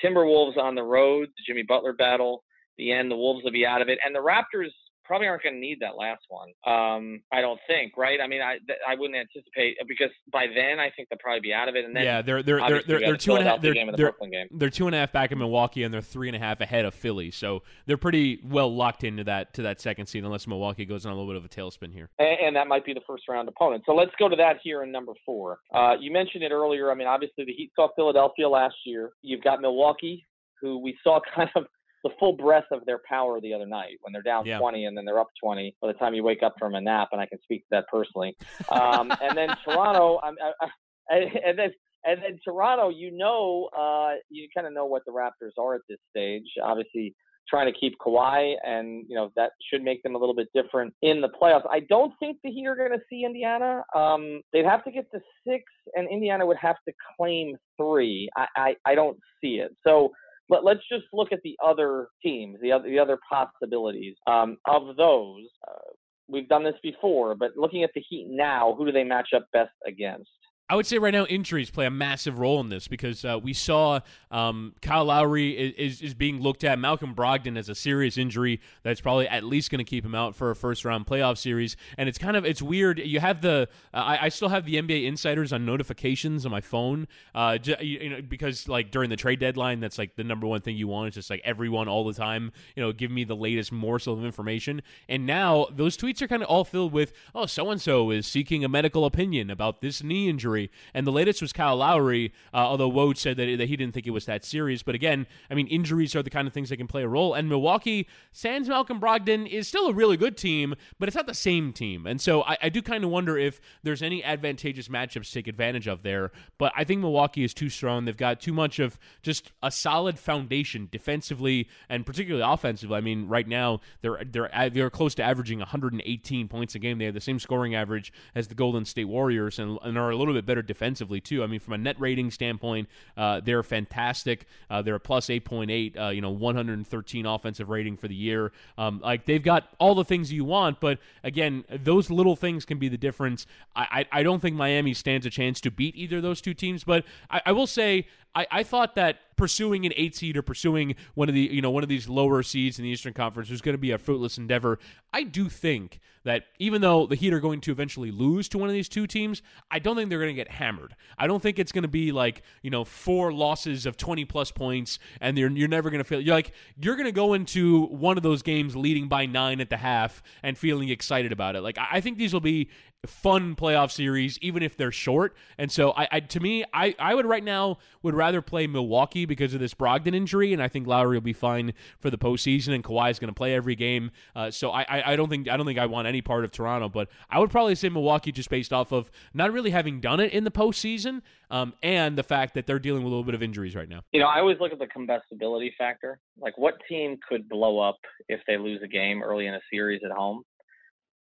Timberwolves on the road, the Jimmy Butler battle. The end, the Wolves will be out of it, and the Raptors probably aren't going to need that last one. Um, I don't think, right? I mean, I I wouldn't anticipate because by then I think they'll probably be out of it. And then yeah, they're they're they're they're, they're two and a half. They're, they're, they're, two and a half back in Milwaukee, and they're three and a half ahead of Philly. So they're pretty well locked into that to that second seed, unless Milwaukee goes on a little bit of a tailspin here. And, and that might be the first round opponent. So let's go to that here in number four. Uh, you mentioned it earlier. I mean, obviously the Heat saw Philadelphia last year. You've got Milwaukee, who we saw kind of the full breadth of their power the other night when they're down yeah. 20 and then they're up 20 by the time you wake up from a nap, and I can speak to that personally. Um, and then Toronto, I'm, I, I, and then and then Toronto, you know, uh, you kind of know what the Raptors are at this stage. Obviously, trying to keep Kawhi, and you know that should make them a little bit different in the playoffs. I don't think the Heat are going to see Indiana. Um, they'd have to get to six, and Indiana would have to claim three. I, I, I don't see it. So let, us just look at the other teams, the other the other possibilities. Um, of those, uh, we've done this before, but looking at the Heat now, who do they match up best against? I would say right now injuries play a massive role in this because uh, we saw um, Kyle Lowry is, is, is, being looked at. Malcolm Brogdon has a serious injury that's probably at least going to keep him out for a first round playoff series. And it's kind of it's weird. You have the uh, I, I, still have the NBA insiders on notifications on my phone, uh, j- you know, because like during the trade deadline, that's like the number one thing you want. It's just like everyone all the time, you know, give me the latest morsel of information. And now those tweets are kind of all filled with, oh, so and so is seeking a medical opinion about this knee injury injury. And the latest was Kyle Lowry, uh, although Woj said that, that he didn't think it was that serious. But again, I mean, injuries are the kind of things that can play a role. And Milwaukee, sans Malcolm Brogdon, is still a really good team, but it's not the same team. And so I, I do kind of wonder if there's any advantageous matchups to take advantage of there. But I think Milwaukee is too strong. They've got too much of just a solid foundation defensively and particularly offensively. I mean, right now they're they're they're close to averaging 118 points a game. They have the same scoring average as the Golden State Warriors and, and are a little bit better defensively too. I mean, from a net rating standpoint, uh, they're fantastic. Uh, they're a plus 8.8, uh, you know, 113 offensive rating for the year. Um, like they've got all the things you want, but again, those little things can be the difference. I, I, I don't think Miami stands a chance to beat either of those two teams, but I, I will say I, I thought that pursuing an eight seed or pursuing one of the you know one of these lower seeds in the Eastern Conference was going to be a fruitless endeavor. I do think that even though the Heat are going to eventually lose to one of these two teams, I don't think they're going to get hammered. I don't think it's going to be like you know four losses of twenty plus points, and you're you're never going to feel you're like you're going to go into one of those games leading by nine at the half and feeling excited about it. Like I think these will be fun playoff series, even if they're short. And so, I, I, to me, I, I would right now would rather play Milwaukee because of this Brogdon injury, and I think Lowry will be fine for the postseason, and Kawhi is going to play every game. Uh, so I, I, I don't think I don't think I want any part of Toronto, but I would probably say Milwaukee just based off of not really having done it in the postseason, um, and the fact that they're dealing with a little bit of injuries right now. You know, I always look at the combustibility factor. Like, what team could blow up if they lose a game early in a series at home?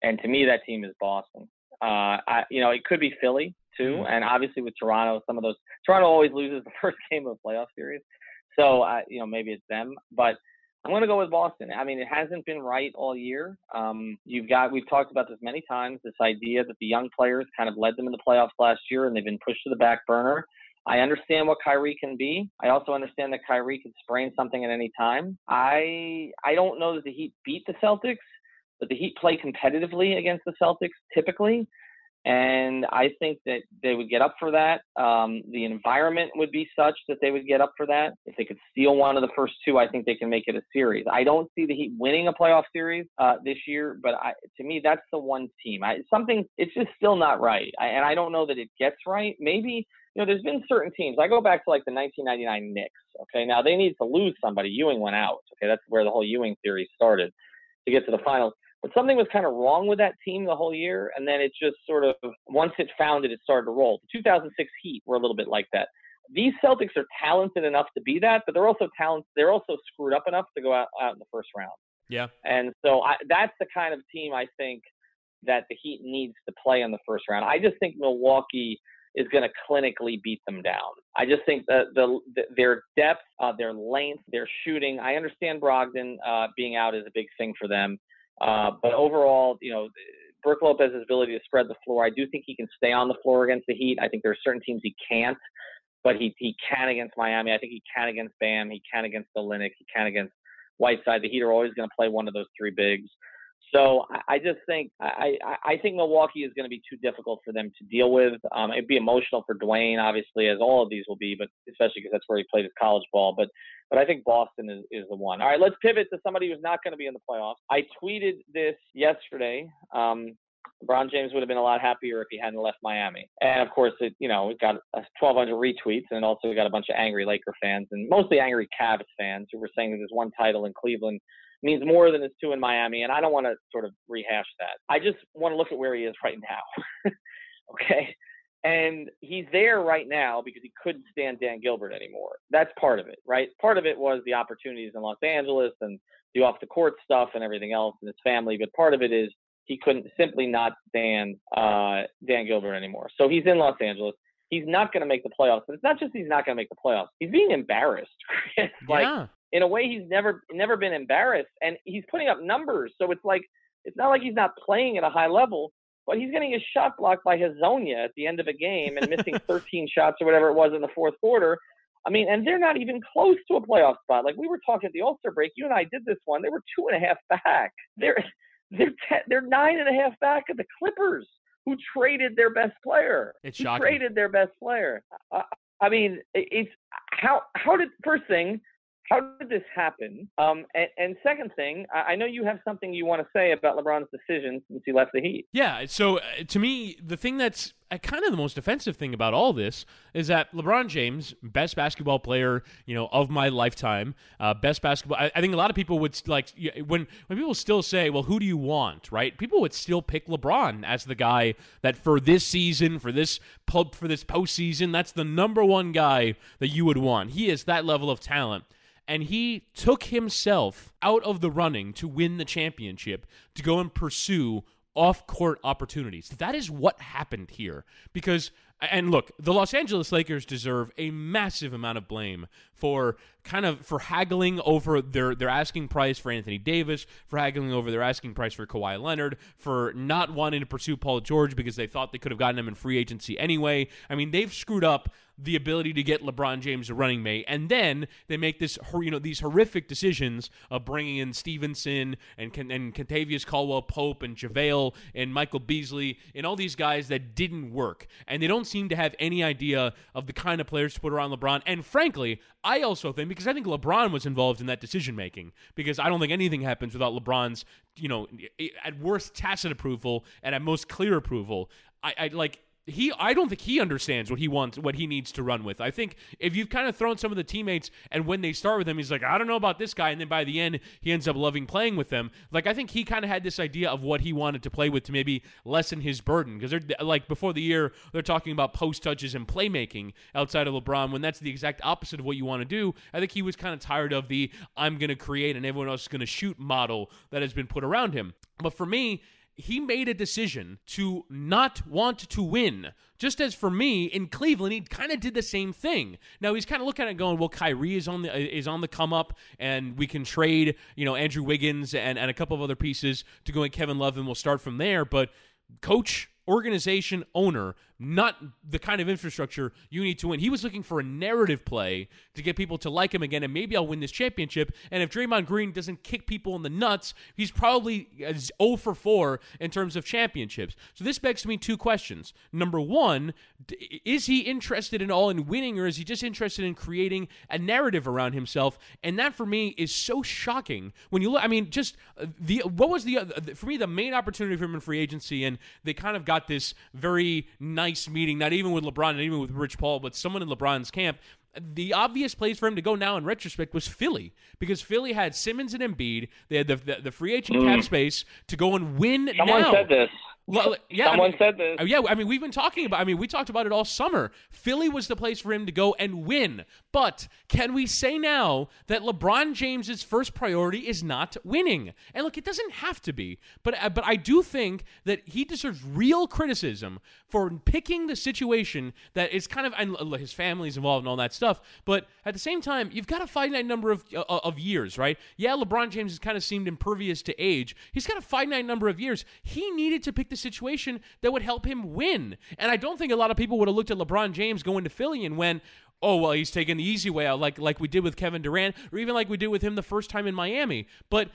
And to me, that team is Boston. Uh, I, you know, it could be Philly too, mm-hmm. and obviously with Toronto, some of those Toronto always loses the first game of a playoff series, so uh, you know maybe it's them, but I'm going to go with Boston. I mean, it hasn't been right all year. Um, you've got we've talked about this many times. This idea that the young players kind of led them in the playoffs last year, and they've been pushed to the back burner. I understand what Kyrie can be. I also understand that Kyrie can sprain something at any time. I I don't know that the Heat beat the Celtics but the Heat play competitively against the Celtics typically. And I think that they would get up for that. Um, the environment would be such that they would get up for that. If they could steal one of the first two, I think they can make it a series. I don't see the Heat winning a playoff series uh, this year, but I, to me, that's the one team. I, something, it's just still not right. I, and I don't know that it gets right. Maybe, you know, there's been certain teams. I go back to like the 1999 Knicks. Okay, now they need to lose somebody. Ewing went out. Okay, that's where the whole Ewing theory started to get to the finals. But something was kind of wrong with that team the whole year, and then it just sort of once it found it, it started to roll. The 2006 Heat were a little bit like that. These Celtics are talented enough to be that, but they're also talented. They're also screwed up enough to go out, out in the first round. Yeah. And so I, that's the kind of team I think that the Heat needs to play in the first round. I just think Milwaukee is going to clinically beat them down. I just think that the, the their depth, uh, their length, their shooting. I understand Brogdon uh, being out is a big thing for them. Uh, but overall, you know, Brook Lopez's ability to spread the floor, I do think he can stay on the floor against the Heat. I think there are certain teams he can't, but he he can against Miami. I think he can against Bam. He can against Olynyk. He can against Whiteside. The Heat are always going to play one of those three bigs. So I, just think I, I think Milwaukee is going to be too difficult for them to deal with. Um, it'd be emotional for Dwyane, obviously, as all of these will be, but especially because that's where he played his college ball. But but I think Boston is, is the one. All right, let's pivot to somebody who's not going to be in the playoffs. I tweeted this yesterday. Um, LeBron James would have been a lot happier if he hadn't left Miami. And of course, it you know it got 1,200 retweets, and also got a bunch of angry Laker fans and mostly angry Cavs fans who were saying that there's one title in Cleveland means more than his two in Miami. And I don't want to sort of rehash that. I just want to look at where he is right now. okay. And he's there right now because he couldn't stand Dan Gilbert anymore. That's part of it, right? Part of it was the opportunities in Los Angeles and the off the court stuff and everything else and his family. But part of it is he couldn't simply not stand uh, Dan Gilbert anymore. So he's in Los Angeles. He's not going to make the playoffs. And it's not just he's not going to make the playoffs. He's being embarrassed. like yeah in a way he's never never been embarrassed and he's putting up numbers so it's like it's not like he's not playing at a high level but he's getting his shot blocked by Hezonja at the end of a game and missing 13 shots or whatever it was in the fourth quarter I mean, and they're not even close to a playoff spot. Like we were talking at the All Star break, you and I did this one. They were two and a half back. They're they're te- they're nine and a half back at the Clippers, who traded their best player. It's who shocking. Traded their best player. Uh, I mean, it's how how did first thing how did this happen? Um, and, and, second thing, I know you have something you want to say about LeBron's decision since he left the Heat. Yeah. So uh, to me, the thing that's uh, kind of the most offensive thing about all this is that LeBron James, best basketball player, you know, of my lifetime, uh, best basketball. I, I, think a lot of people would like when when people still say, "Well, who do you want?" Right? People would still pick LeBron as the guy that for this season, for this pub, for this postseason, that's the number one guy that you would want. He is that level of talent and he took himself out of the running to win the championship to go and pursue off court opportunities. That is what happened here because and look, the Los Angeles Lakers deserve a massive amount of blame for kind of for haggling over their their asking price for Anthony Davis, for haggling over their asking price for Kawhi Leonard, for not wanting to pursue Paul George because they thought they could have gotten him in free agency anyway. I mean, they've screwed up the ability to get LeBron James a running mate, and then they make this you know these horrific decisions of bringing in Stephenson and and Kentavious Caldwell Pope and JaVale and Michael Beasley and all these guys that didn't work, and they don't seem to have any idea of the kind of players to put around LeBron. And frankly, I also think because I think LeBron was involved in that decision making because I don't think anything happens without LeBron's you know at worst tacit approval and at most clear approval. I, I like he I don't think he understands what he wants what he needs to run with. I think if you've kind of thrown some of the teammates and when they start with him he's like I don't know about this guy and then by the end he ends up loving playing with them. Like I think he kind of had this idea of what he wanted to play with to maybe lessen his burden because they're like before the year they're talking about post touches and playmaking outside of LeBron when that's the exact opposite of what you want to do. I think he was kind of tired of the I'm going to create and everyone else is going to shoot model that has been put around him. But for me, he made a decision to not want to win. Just as for me in Cleveland, he kind of did the same thing. Now he's kind of looking at it going, well, Kyrie is on the is on the come up, and we can trade, you know, Andrew Wiggins and, and a couple of other pieces to go and Kevin Love, and we'll start from there. But coach organization owner, not the kind of infrastructure you need to win. He was looking for a narrative play to get people to like him again, and maybe I'll win this championship. And if Draymond Green doesn't kick people in the nuts, he's probably 0 for 4 in terms of championships. So this begs me two questions. Number one, is he interested in all in winning, or is he just interested in creating a narrative around himself? And that for me is so shocking when you look. I mean, just uh, the what was the for me the main opportunity for him in free agency, and they kind of got this very nice meeting, not even with LeBron, not even with Rich Paul, but someone in LeBron's camp. The obvious place for him to go now in retrospect was Philly because Philly had Simmons and Embiid. They had the, the, the free agent mm. cap space to go and win Someone now. said this. Well, yeah, someone I mean, said this. Uh, yeah, I mean, we've been talking about. I mean, we talked about it all summer. Philly was the place for him to go and win. But can we say now that LeBron James's first priority is not winning? And look, it doesn't have to be, but uh, but I do think that he deserves real criticism for picking the situation that is kind of and his family's involved and all that stuff. But at the same time, you've got a finite number of uh, of years, right? Yeah, LeBron James has kind of seemed impervious to age. He's got a finite number of years. He needed to pick the situation that would help him win. And I don't think a lot of people would have looked at LeBron James going to Philly and went, oh well he's taking the easy way out like like we did with Kevin Durant or even like we did with him the first time in Miami but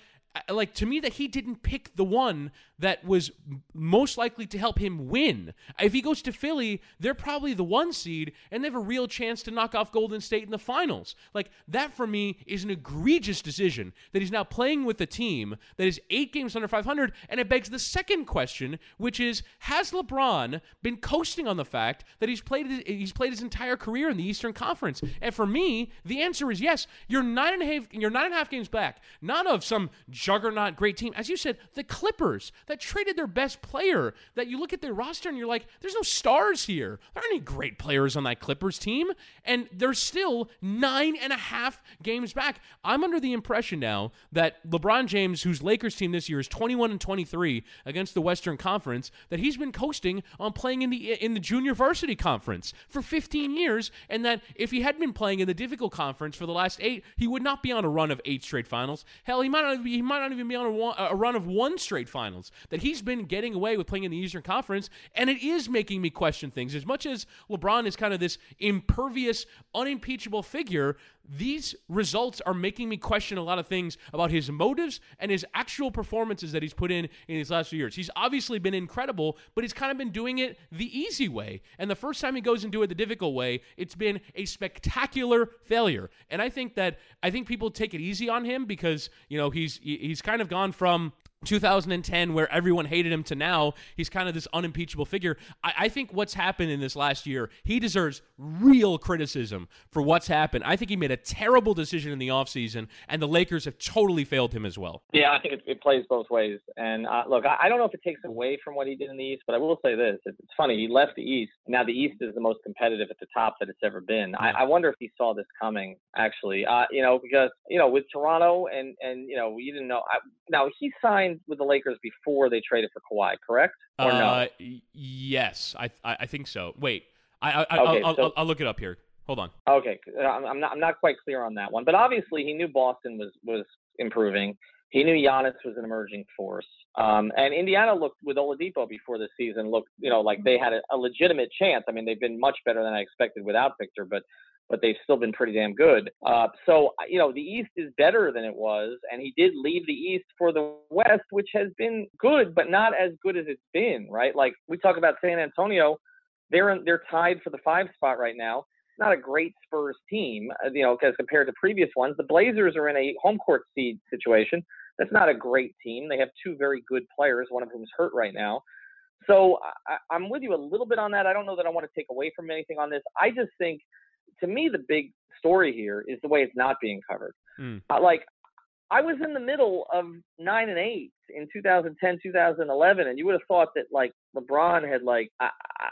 like to me that he didn't pick the one that was most likely to help him win. If he goes to Philly, they're probably the one seed and they have a real chance to knock off Golden State in the finals. Like that for me is an egregious decision that he's now playing with a team that is 8 games under 500 and it begs the second question, which is has LeBron been coasting on the fact that he's played he's played his entire career in the Eastern Conference? And for me, the answer is yes. You're nine and a half you're nine and a half games back, not of some juggernaut great team. As you said, the Clippers that traded their best player. That you look at their roster and you're like, there's no stars here. There aren't any great players on that Clippers team. And they're still nine and a half games back. I'm under the impression now that LeBron James, whose Lakers team this year is 21 and 23 against the Western Conference, that he's been coasting on playing in the in the junior varsity conference for 15 years, and that if he had been playing in the difficult conference for the last eight, he would not be on a run of eight straight finals. Hell, he might not, he might not even be on a, one, a run of one straight finals that he's been getting away with playing in the Eastern Conference, and it is making me question things. As much as LeBron is kind of this impervious, unimpeachable figure, these results are making me question a lot of things about his motives and his actual performances that he's put in in these last few years. He's obviously been incredible, but he's kind of been doing it the easy way. And the first time he goes and do it the difficult way, it's been a spectacular failure. And I think that I think people take it easy on him because, you know, he's he's kind of gone from 2010 where everyone hated him to now he's kind of this unimpeachable figure. I, I, think what's happened in this last year he deserves real criticism for what's happened. I think he made a terrible decision in the offseason and the lakers have totally failed him as well. Yeah i think it, it plays both ways. And uh, look I, I, don't know if it takes away from what he did in the east but i will say this it's, funny he left the east now the east is the most competitive at the top that it's ever been. Yeah. I, I, wonder if he saw this coming actually. Uh, you know because you know with toronto and and you know you didn't know now he signed signed with the Lakers before they traded for Kawhi, correct? Or uh, no? Yes, I I think so. Wait, I, I, okay, I'll, so, I'll, I'll, look it up here. Hold on. Okay, I'm not I'm not quite clear on that one, but obviously he knew Boston was was improving. He knew Giannis was an emerging force, um, and Indiana looked with Oladipo before the season looked you know like they had a, a legitimate chance. I mean, they've been much better than I expected without Victor, but but they've still been pretty damn good. Uh, so, you know, the East is better than it was, and he did leave the East for the West, which has been good, but not as good as it's been, right? Like we talk about San Antonio, they're in, they're tied for the five spot right now. Not a great Spurs team, uh, you know, as compared to previous ones. The Blazers are in a home court seed situation. That's not a great team. They have two very good players, one of whom is hurt right now. So I, I'm with you a little bit on that. I don't know that I want to take away from anything on this. I just think to me, the big story here is the way it's not being covered. Mm. Uh, like, I was in the middle of nine and eight in 2010, 2011, and you would have thought that like LeBron had like, I,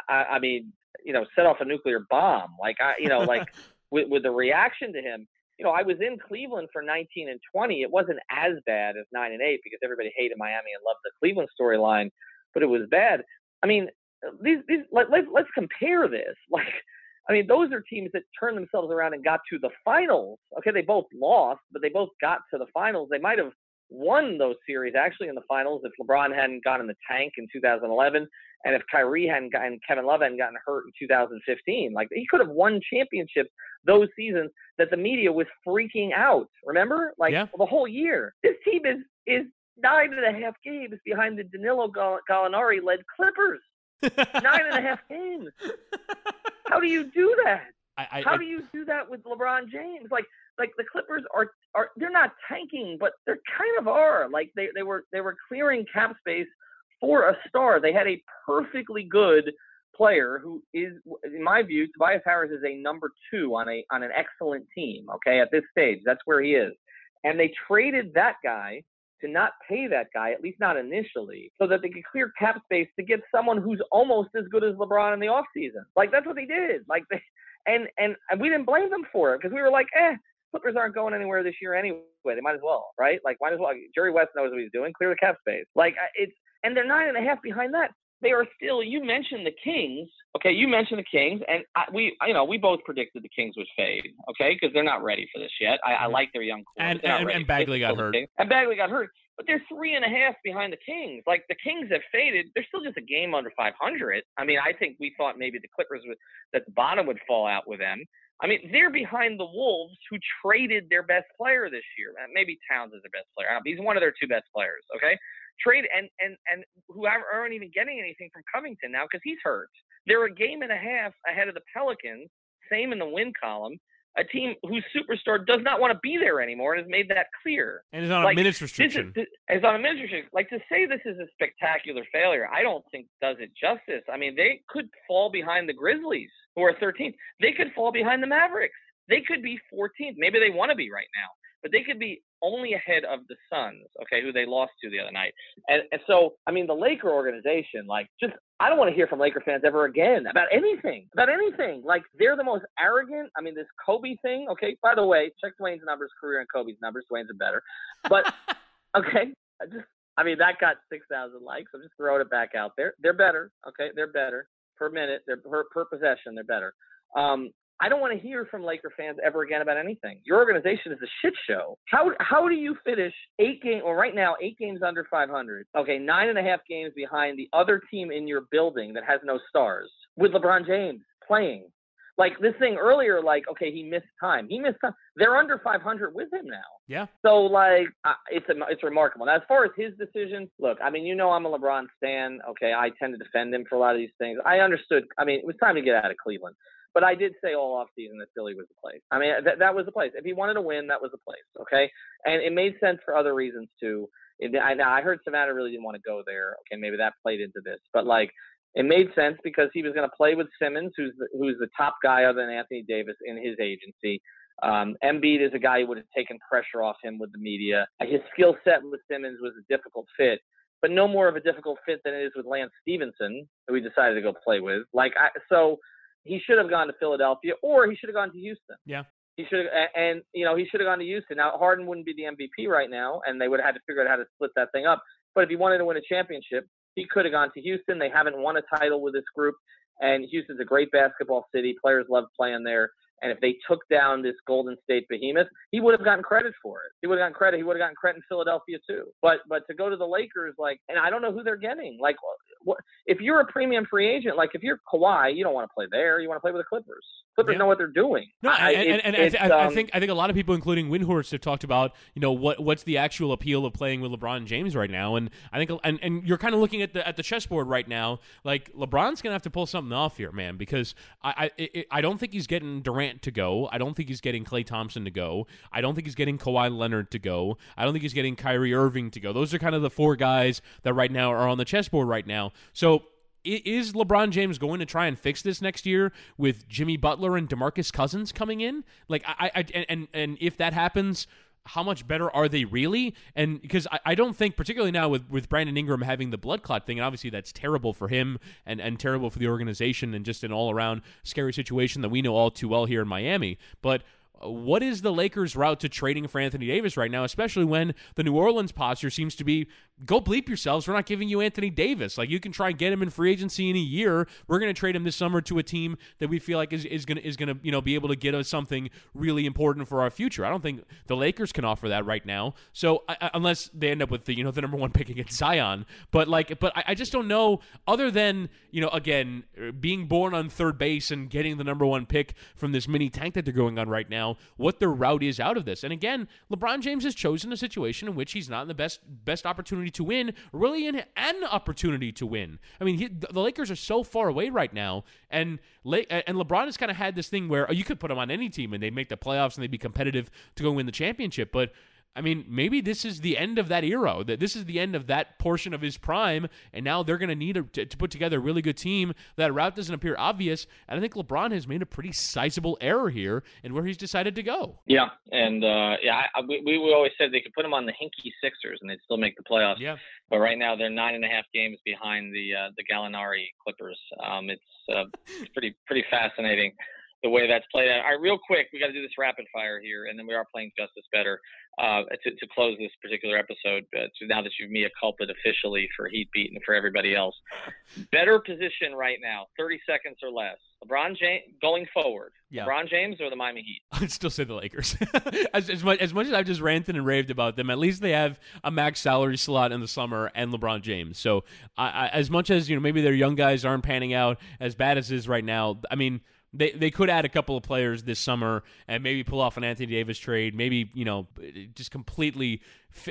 I, I mean, you know, set off a nuclear bomb. Like, I, you know, like with, with the reaction to him. You know, I was in Cleveland for 19 and 20. It wasn't as bad as nine and eight because everybody hated Miami and loved the Cleveland storyline, but it was bad. I mean, these, these let, let, let's compare this. Like, I mean, those are teams that turned themselves around and got to the finals. Okay, they both lost, but they both got to the finals. They might have won those series actually in the finals if LeBron hadn't gone in the tank in 2011 and if Kyrie hadn't gotten Kevin Love hadn't gotten hurt in 2015. Like he could have won championships those seasons that the media was freaking out. Remember, like yeah. the whole year. This team is is nine and a half games behind the Danilo Gallinari led Clippers. nine and a half games. How do you do that? I, I, How do you do that with LeBron James? Like, like the Clippers are are they're not tanking, but they're kind of are. Like they they were they were clearing cap space for a star. They had a perfectly good player who is, in my view, Tobias Harris is a number two on a on an excellent team. Okay, at this stage, that's where he is, and they traded that guy to not pay that guy, at least not initially, so that they could clear cap space to get someone who's almost as good as LeBron in the offseason. Like that's what they did. Like they, and and, and we didn't blame them for it because we were like, eh, Clippers aren't going anywhere this year anyway. They might as well, right? Like might as well. Jerry West knows what he's doing. Clear the cap space. Like it's and they're nine and a half behind that they are still. You mentioned the Kings, okay? You mentioned the Kings, and I, we, you know, we both predicted the Kings would fade, okay? Because they're not ready for this yet. I, I like their young core. And and, and Bagley got hurt. And Bagley got hurt, but they're three and a half behind the Kings. Like the Kings have faded. They're still just a game under 500. I mean, I think we thought maybe the Clippers would that the bottom would fall out with them. I mean, they're behind the Wolves, who traded their best player this year. Uh, maybe Towns is their best player. He's one of their two best players. Okay, trade and and and who aren't even getting anything from Covington now because he's hurt. They're a game and a half ahead of the Pelicans. Same in the win column. A team whose superstar does not want to be there anymore and has made that clear. And is on like, a minutes restriction. Is, is on a minutes restriction. Like to say this is a spectacular failure, I don't think does it justice. I mean, they could fall behind the Grizzlies, who are 13th. They could fall behind the Mavericks. They could be 14th. Maybe they want to be right now but they could be only ahead of the Suns, okay, who they lost to the other night. And, and so, I mean, the Laker organization, like, just I don't want to hear from Laker fans ever again about anything, about anything. Like, they're the most arrogant. I mean, this Kobe thing, okay. By the way, check Dwyane's numbers, career and Kobe's numbers. Dwyane's are better, but okay, I just. I mean, that got 6,000 likes. I'm just throwing it back out there. They're better. Okay. They're better per minute. They're per, per possession. They're better. Um, I don't want to hear from Laker fans ever again about anything. Your organization is a shit show. How how do you finish eight games? Well, right now, eight games under 500. Okay, nine and a half games behind the other team in your building that has no stars with LeBron James playing. Like this thing earlier, like okay, he missed time. He missed time. They're under 500 with him now. Yeah. So like, uh, it's a, it's remarkable. Now, as far as his decision, look, I mean, you know, I'm a LeBron stan. Okay, I tend to defend him for a lot of these things. I understood. I mean, it was time to get out of Cleveland. But I did say all offseason that Philly was the place. I mean, that, that was the place. If he wanted to win, that was the place. Okay. And it made sense for other reasons too. It, I, I heard Savannah really didn't want to go there. Okay. Maybe that played into this. But like, it made sense because he was going to play with Simmons, who's the, who's the top guy other than Anthony Davis in his agency. Um, Embiid is a guy who would have taken pressure off him with the media. His skill set with Simmons was a difficult fit, but no more of a difficult fit than it is with Lance Stephenson, who he decided to go play with. Like, I, so he should have gone to Philadelphia or he should have gone to Houston. Yeah. He should have, and you know, he should have gone to Houston. Now Harden wouldn't be the MVP right now, and they would have had to figure out how to split that thing up. But if he wanted to win a championship, he could have gone to Houston. They haven't won a title with this group, And Houston's a great basketball city. Players love playing there. And if they took down this Golden State behemoth, he would have gotten credit for it. He would have gotten credit. He would have gotten credit in Philadelphia too. But but to go to the Lakers, like, and I don't know who they're getting. Like, what, if you're a premium free agent, like if you're Kawhi, you don't want to play there. You want to play with the Clippers. Clippers yeah. know what they're doing. No, I, and, and, and I, th- um, I, think I think a lot of people, including Windhorst, have talked about you know what what's the actual appeal of playing with LeBron James right now, and I think and, and you're kind of looking at the at the chessboard right now. Like LeBron's gonna have to pull something off here, man, because I I, I don't think he's getting Durant to go. I don't think he's getting Klay Thompson to go. I don't think he's getting Kawhi Leonard to go. I don't think he's getting Kyrie Irving to go. Those are kind of the four guys that right now are on the chessboard right now. So is LeBron James going to try and fix this next year with Jimmy Butler and DeMarcus Cousins coming in? Like, I, I and and if that happens, how much better are they really? And because I, I don't think, particularly now with, with Brandon Ingram having the blood clot thing, and obviously that's terrible for him and, and terrible for the organization and just an all around scary situation that we know all too well here in Miami. But what is the Lakers' route to trading for Anthony Davis right now, especially when the New Orleans posture seems to be go bleep yourselves. We're not giving you Anthony Davis. Like you can try and get him in free agency in a year. We're going to trade him this summer to a team that we feel like is, is going to is going to you know be able to get us something really important for our future. I don't think the Lakers can offer that right now. So I, unless they end up with the you know the number one pick against Zion, but like but I, I just don't know. Other than you know again being born on third base and getting the number one pick from this mini tank that they're going on right now, what their route is out of this. And again, LeBron James has chosen a situation in which he's not in the best best opportunity to win, really an, an opportunity to win. I mean, he, the Lakers are so far away right now, and Le- and LeBron has kind of had this thing where oh, you could put him on any team and they make the playoffs and they'd be competitive to go win the championship, but I mean, maybe this is the end of that era. That this is the end of that portion of his prime, and now they're going to need to, to put together a really good team. That route doesn't appear obvious, and I think LeBron has made a pretty sizable error here in where he's decided to go. Yeah, and uh, yeah, I, we we always said they could put him on the Hinkie Sixers and they'd still make the playoffs. Yeah. But right now they're nine and a half games behind the uh, the Gallinari Clippers. Um, it's uh, pretty pretty fascinating the way that's played out. All right, real quick, we got to do this rapid fire here, and then we are playing Justice Better uh, to, to close this particular episode. Uh, now that you've mea culprit officially for Heat Beat and for everybody else, better position right now, 30 seconds or less. LeBron James going forward. Yeah. LeBron James or the Miami Heat? I'd still say the Lakers. as, as, much as much as I've just ranted and raved about them, at least they have a max salary slot in the summer and LeBron James. So, I, I, as much as you know, maybe their young guys aren't panning out as bad as is right now. I mean they they could add a couple of players this summer and maybe pull off an Anthony Davis trade. Maybe you know just completely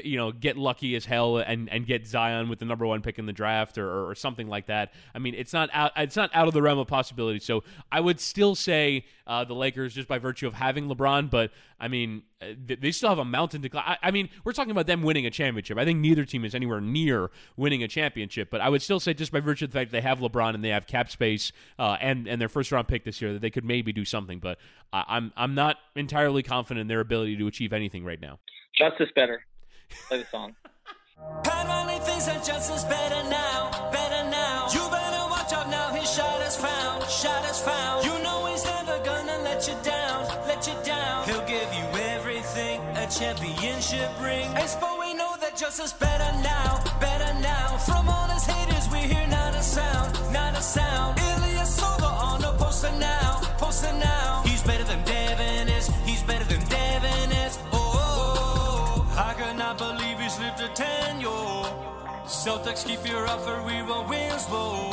you know get lucky as hell and and get Zion with the number one pick in the draft or, or something like that. I mean, it's not out it's not out of the realm of possibility. So I would still say uh, the Lakers just by virtue of having LeBron, but I mean uh, they still have a mountain to climb. I, I mean, we're talking about them winning a championship. I think neither team is anywhere near winning a championship, but I would still say just by virtue of the fact they have LeBron and they have cap space uh, and and their first round pick this year that they could maybe do something. But I'm I'm not entirely confident in their ability to achieve anything right now. Justice better. Play the song. justice better now, better now. You better watch out now, his shot is found, shot is found. You know he's never gonna let you down, let you down. He'll give you everything, a championship ring. So we know that justice better now, better now. From all his haters, we hear not I cannot believe he slipped a 10, yo. Celtics keep your offer, we won't Winslow.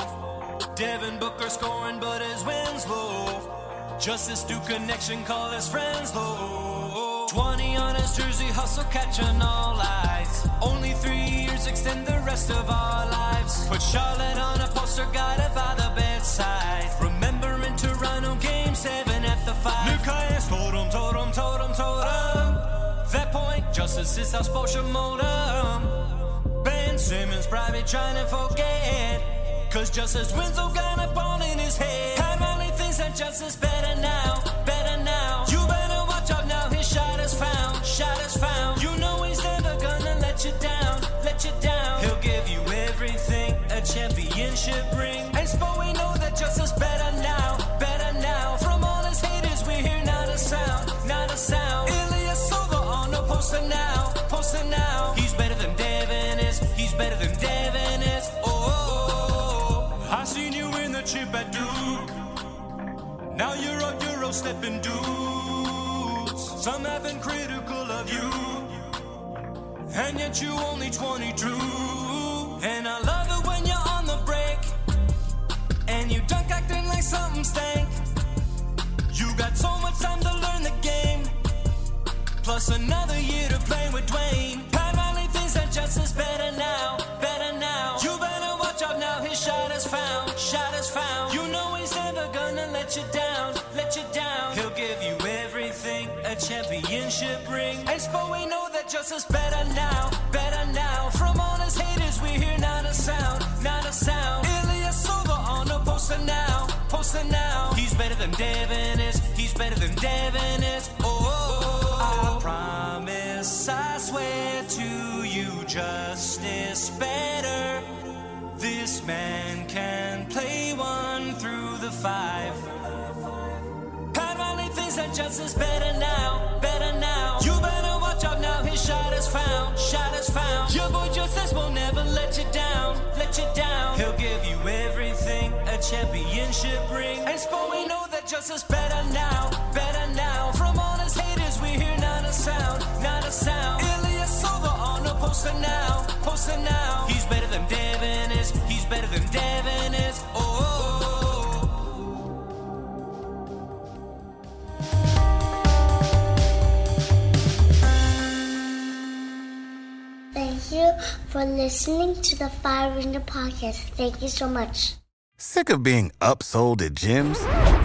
Devin Booker scoring, but his wins low. Justice do connection, call his friends low. 20 on his jersey, hustle catching all eyes. Only three years extend the rest of our lives. Put Charlotte on a poster, guided by the bedside. Remembering Toronto game seven at the five. Lucas told him, told him, justice is our spatial modem. Ben Simmons probably trying to forget. Cause justice wins all got a ball in his head. How many things that justice better now, better now. You better watch out now, his shot is found, shot is found. You know he's never gonna let you down, let you down. He'll give you everything, a championship ring. And so we know that justice better now, Poster now, poster now. He's better than Devin is. He's better than Devin is. Oh, oh, oh, oh. I seen you in the chip at Duke. Now you're a Euro stepping dudes. Some have been critical of you. And yet you only 22. And I love it when you're on the break. And you dunk acting like something stank. You got so much time to learn the game. Plus another year to play with Dwyane. Pat Riley thinks that Justin's better now, better now. You better watch out now, his shot is found, shot is found. You know he's never gonna let you down, let you down. He'll give you everything, a championship ring. Spo, we know that Justin's better now, better now. From all his haters, we hear not a sound, not a sound. Ilyasova on the poster now, poster now. He's better than Devin is, he's better than Devin is. I promise, I swear to you, justice better. This man can play one through the five. Pat Riley thinks that justice better now, better now. You better watch out now, his shot is found, shot is found. Your boy Justice will never let you down, let you down. He'll give you everything, a championship ring. And Spo, we know that justice better now, better now. Hear not a sound, not a sound. Ilyasova on the poster now, poster now. He's better than Devin is, he's better than Devin is. Oh. oh, oh. oh. Thank you for listening to the Fire Ranger podcast. Thank you so much. Sick of being upsold at gyms?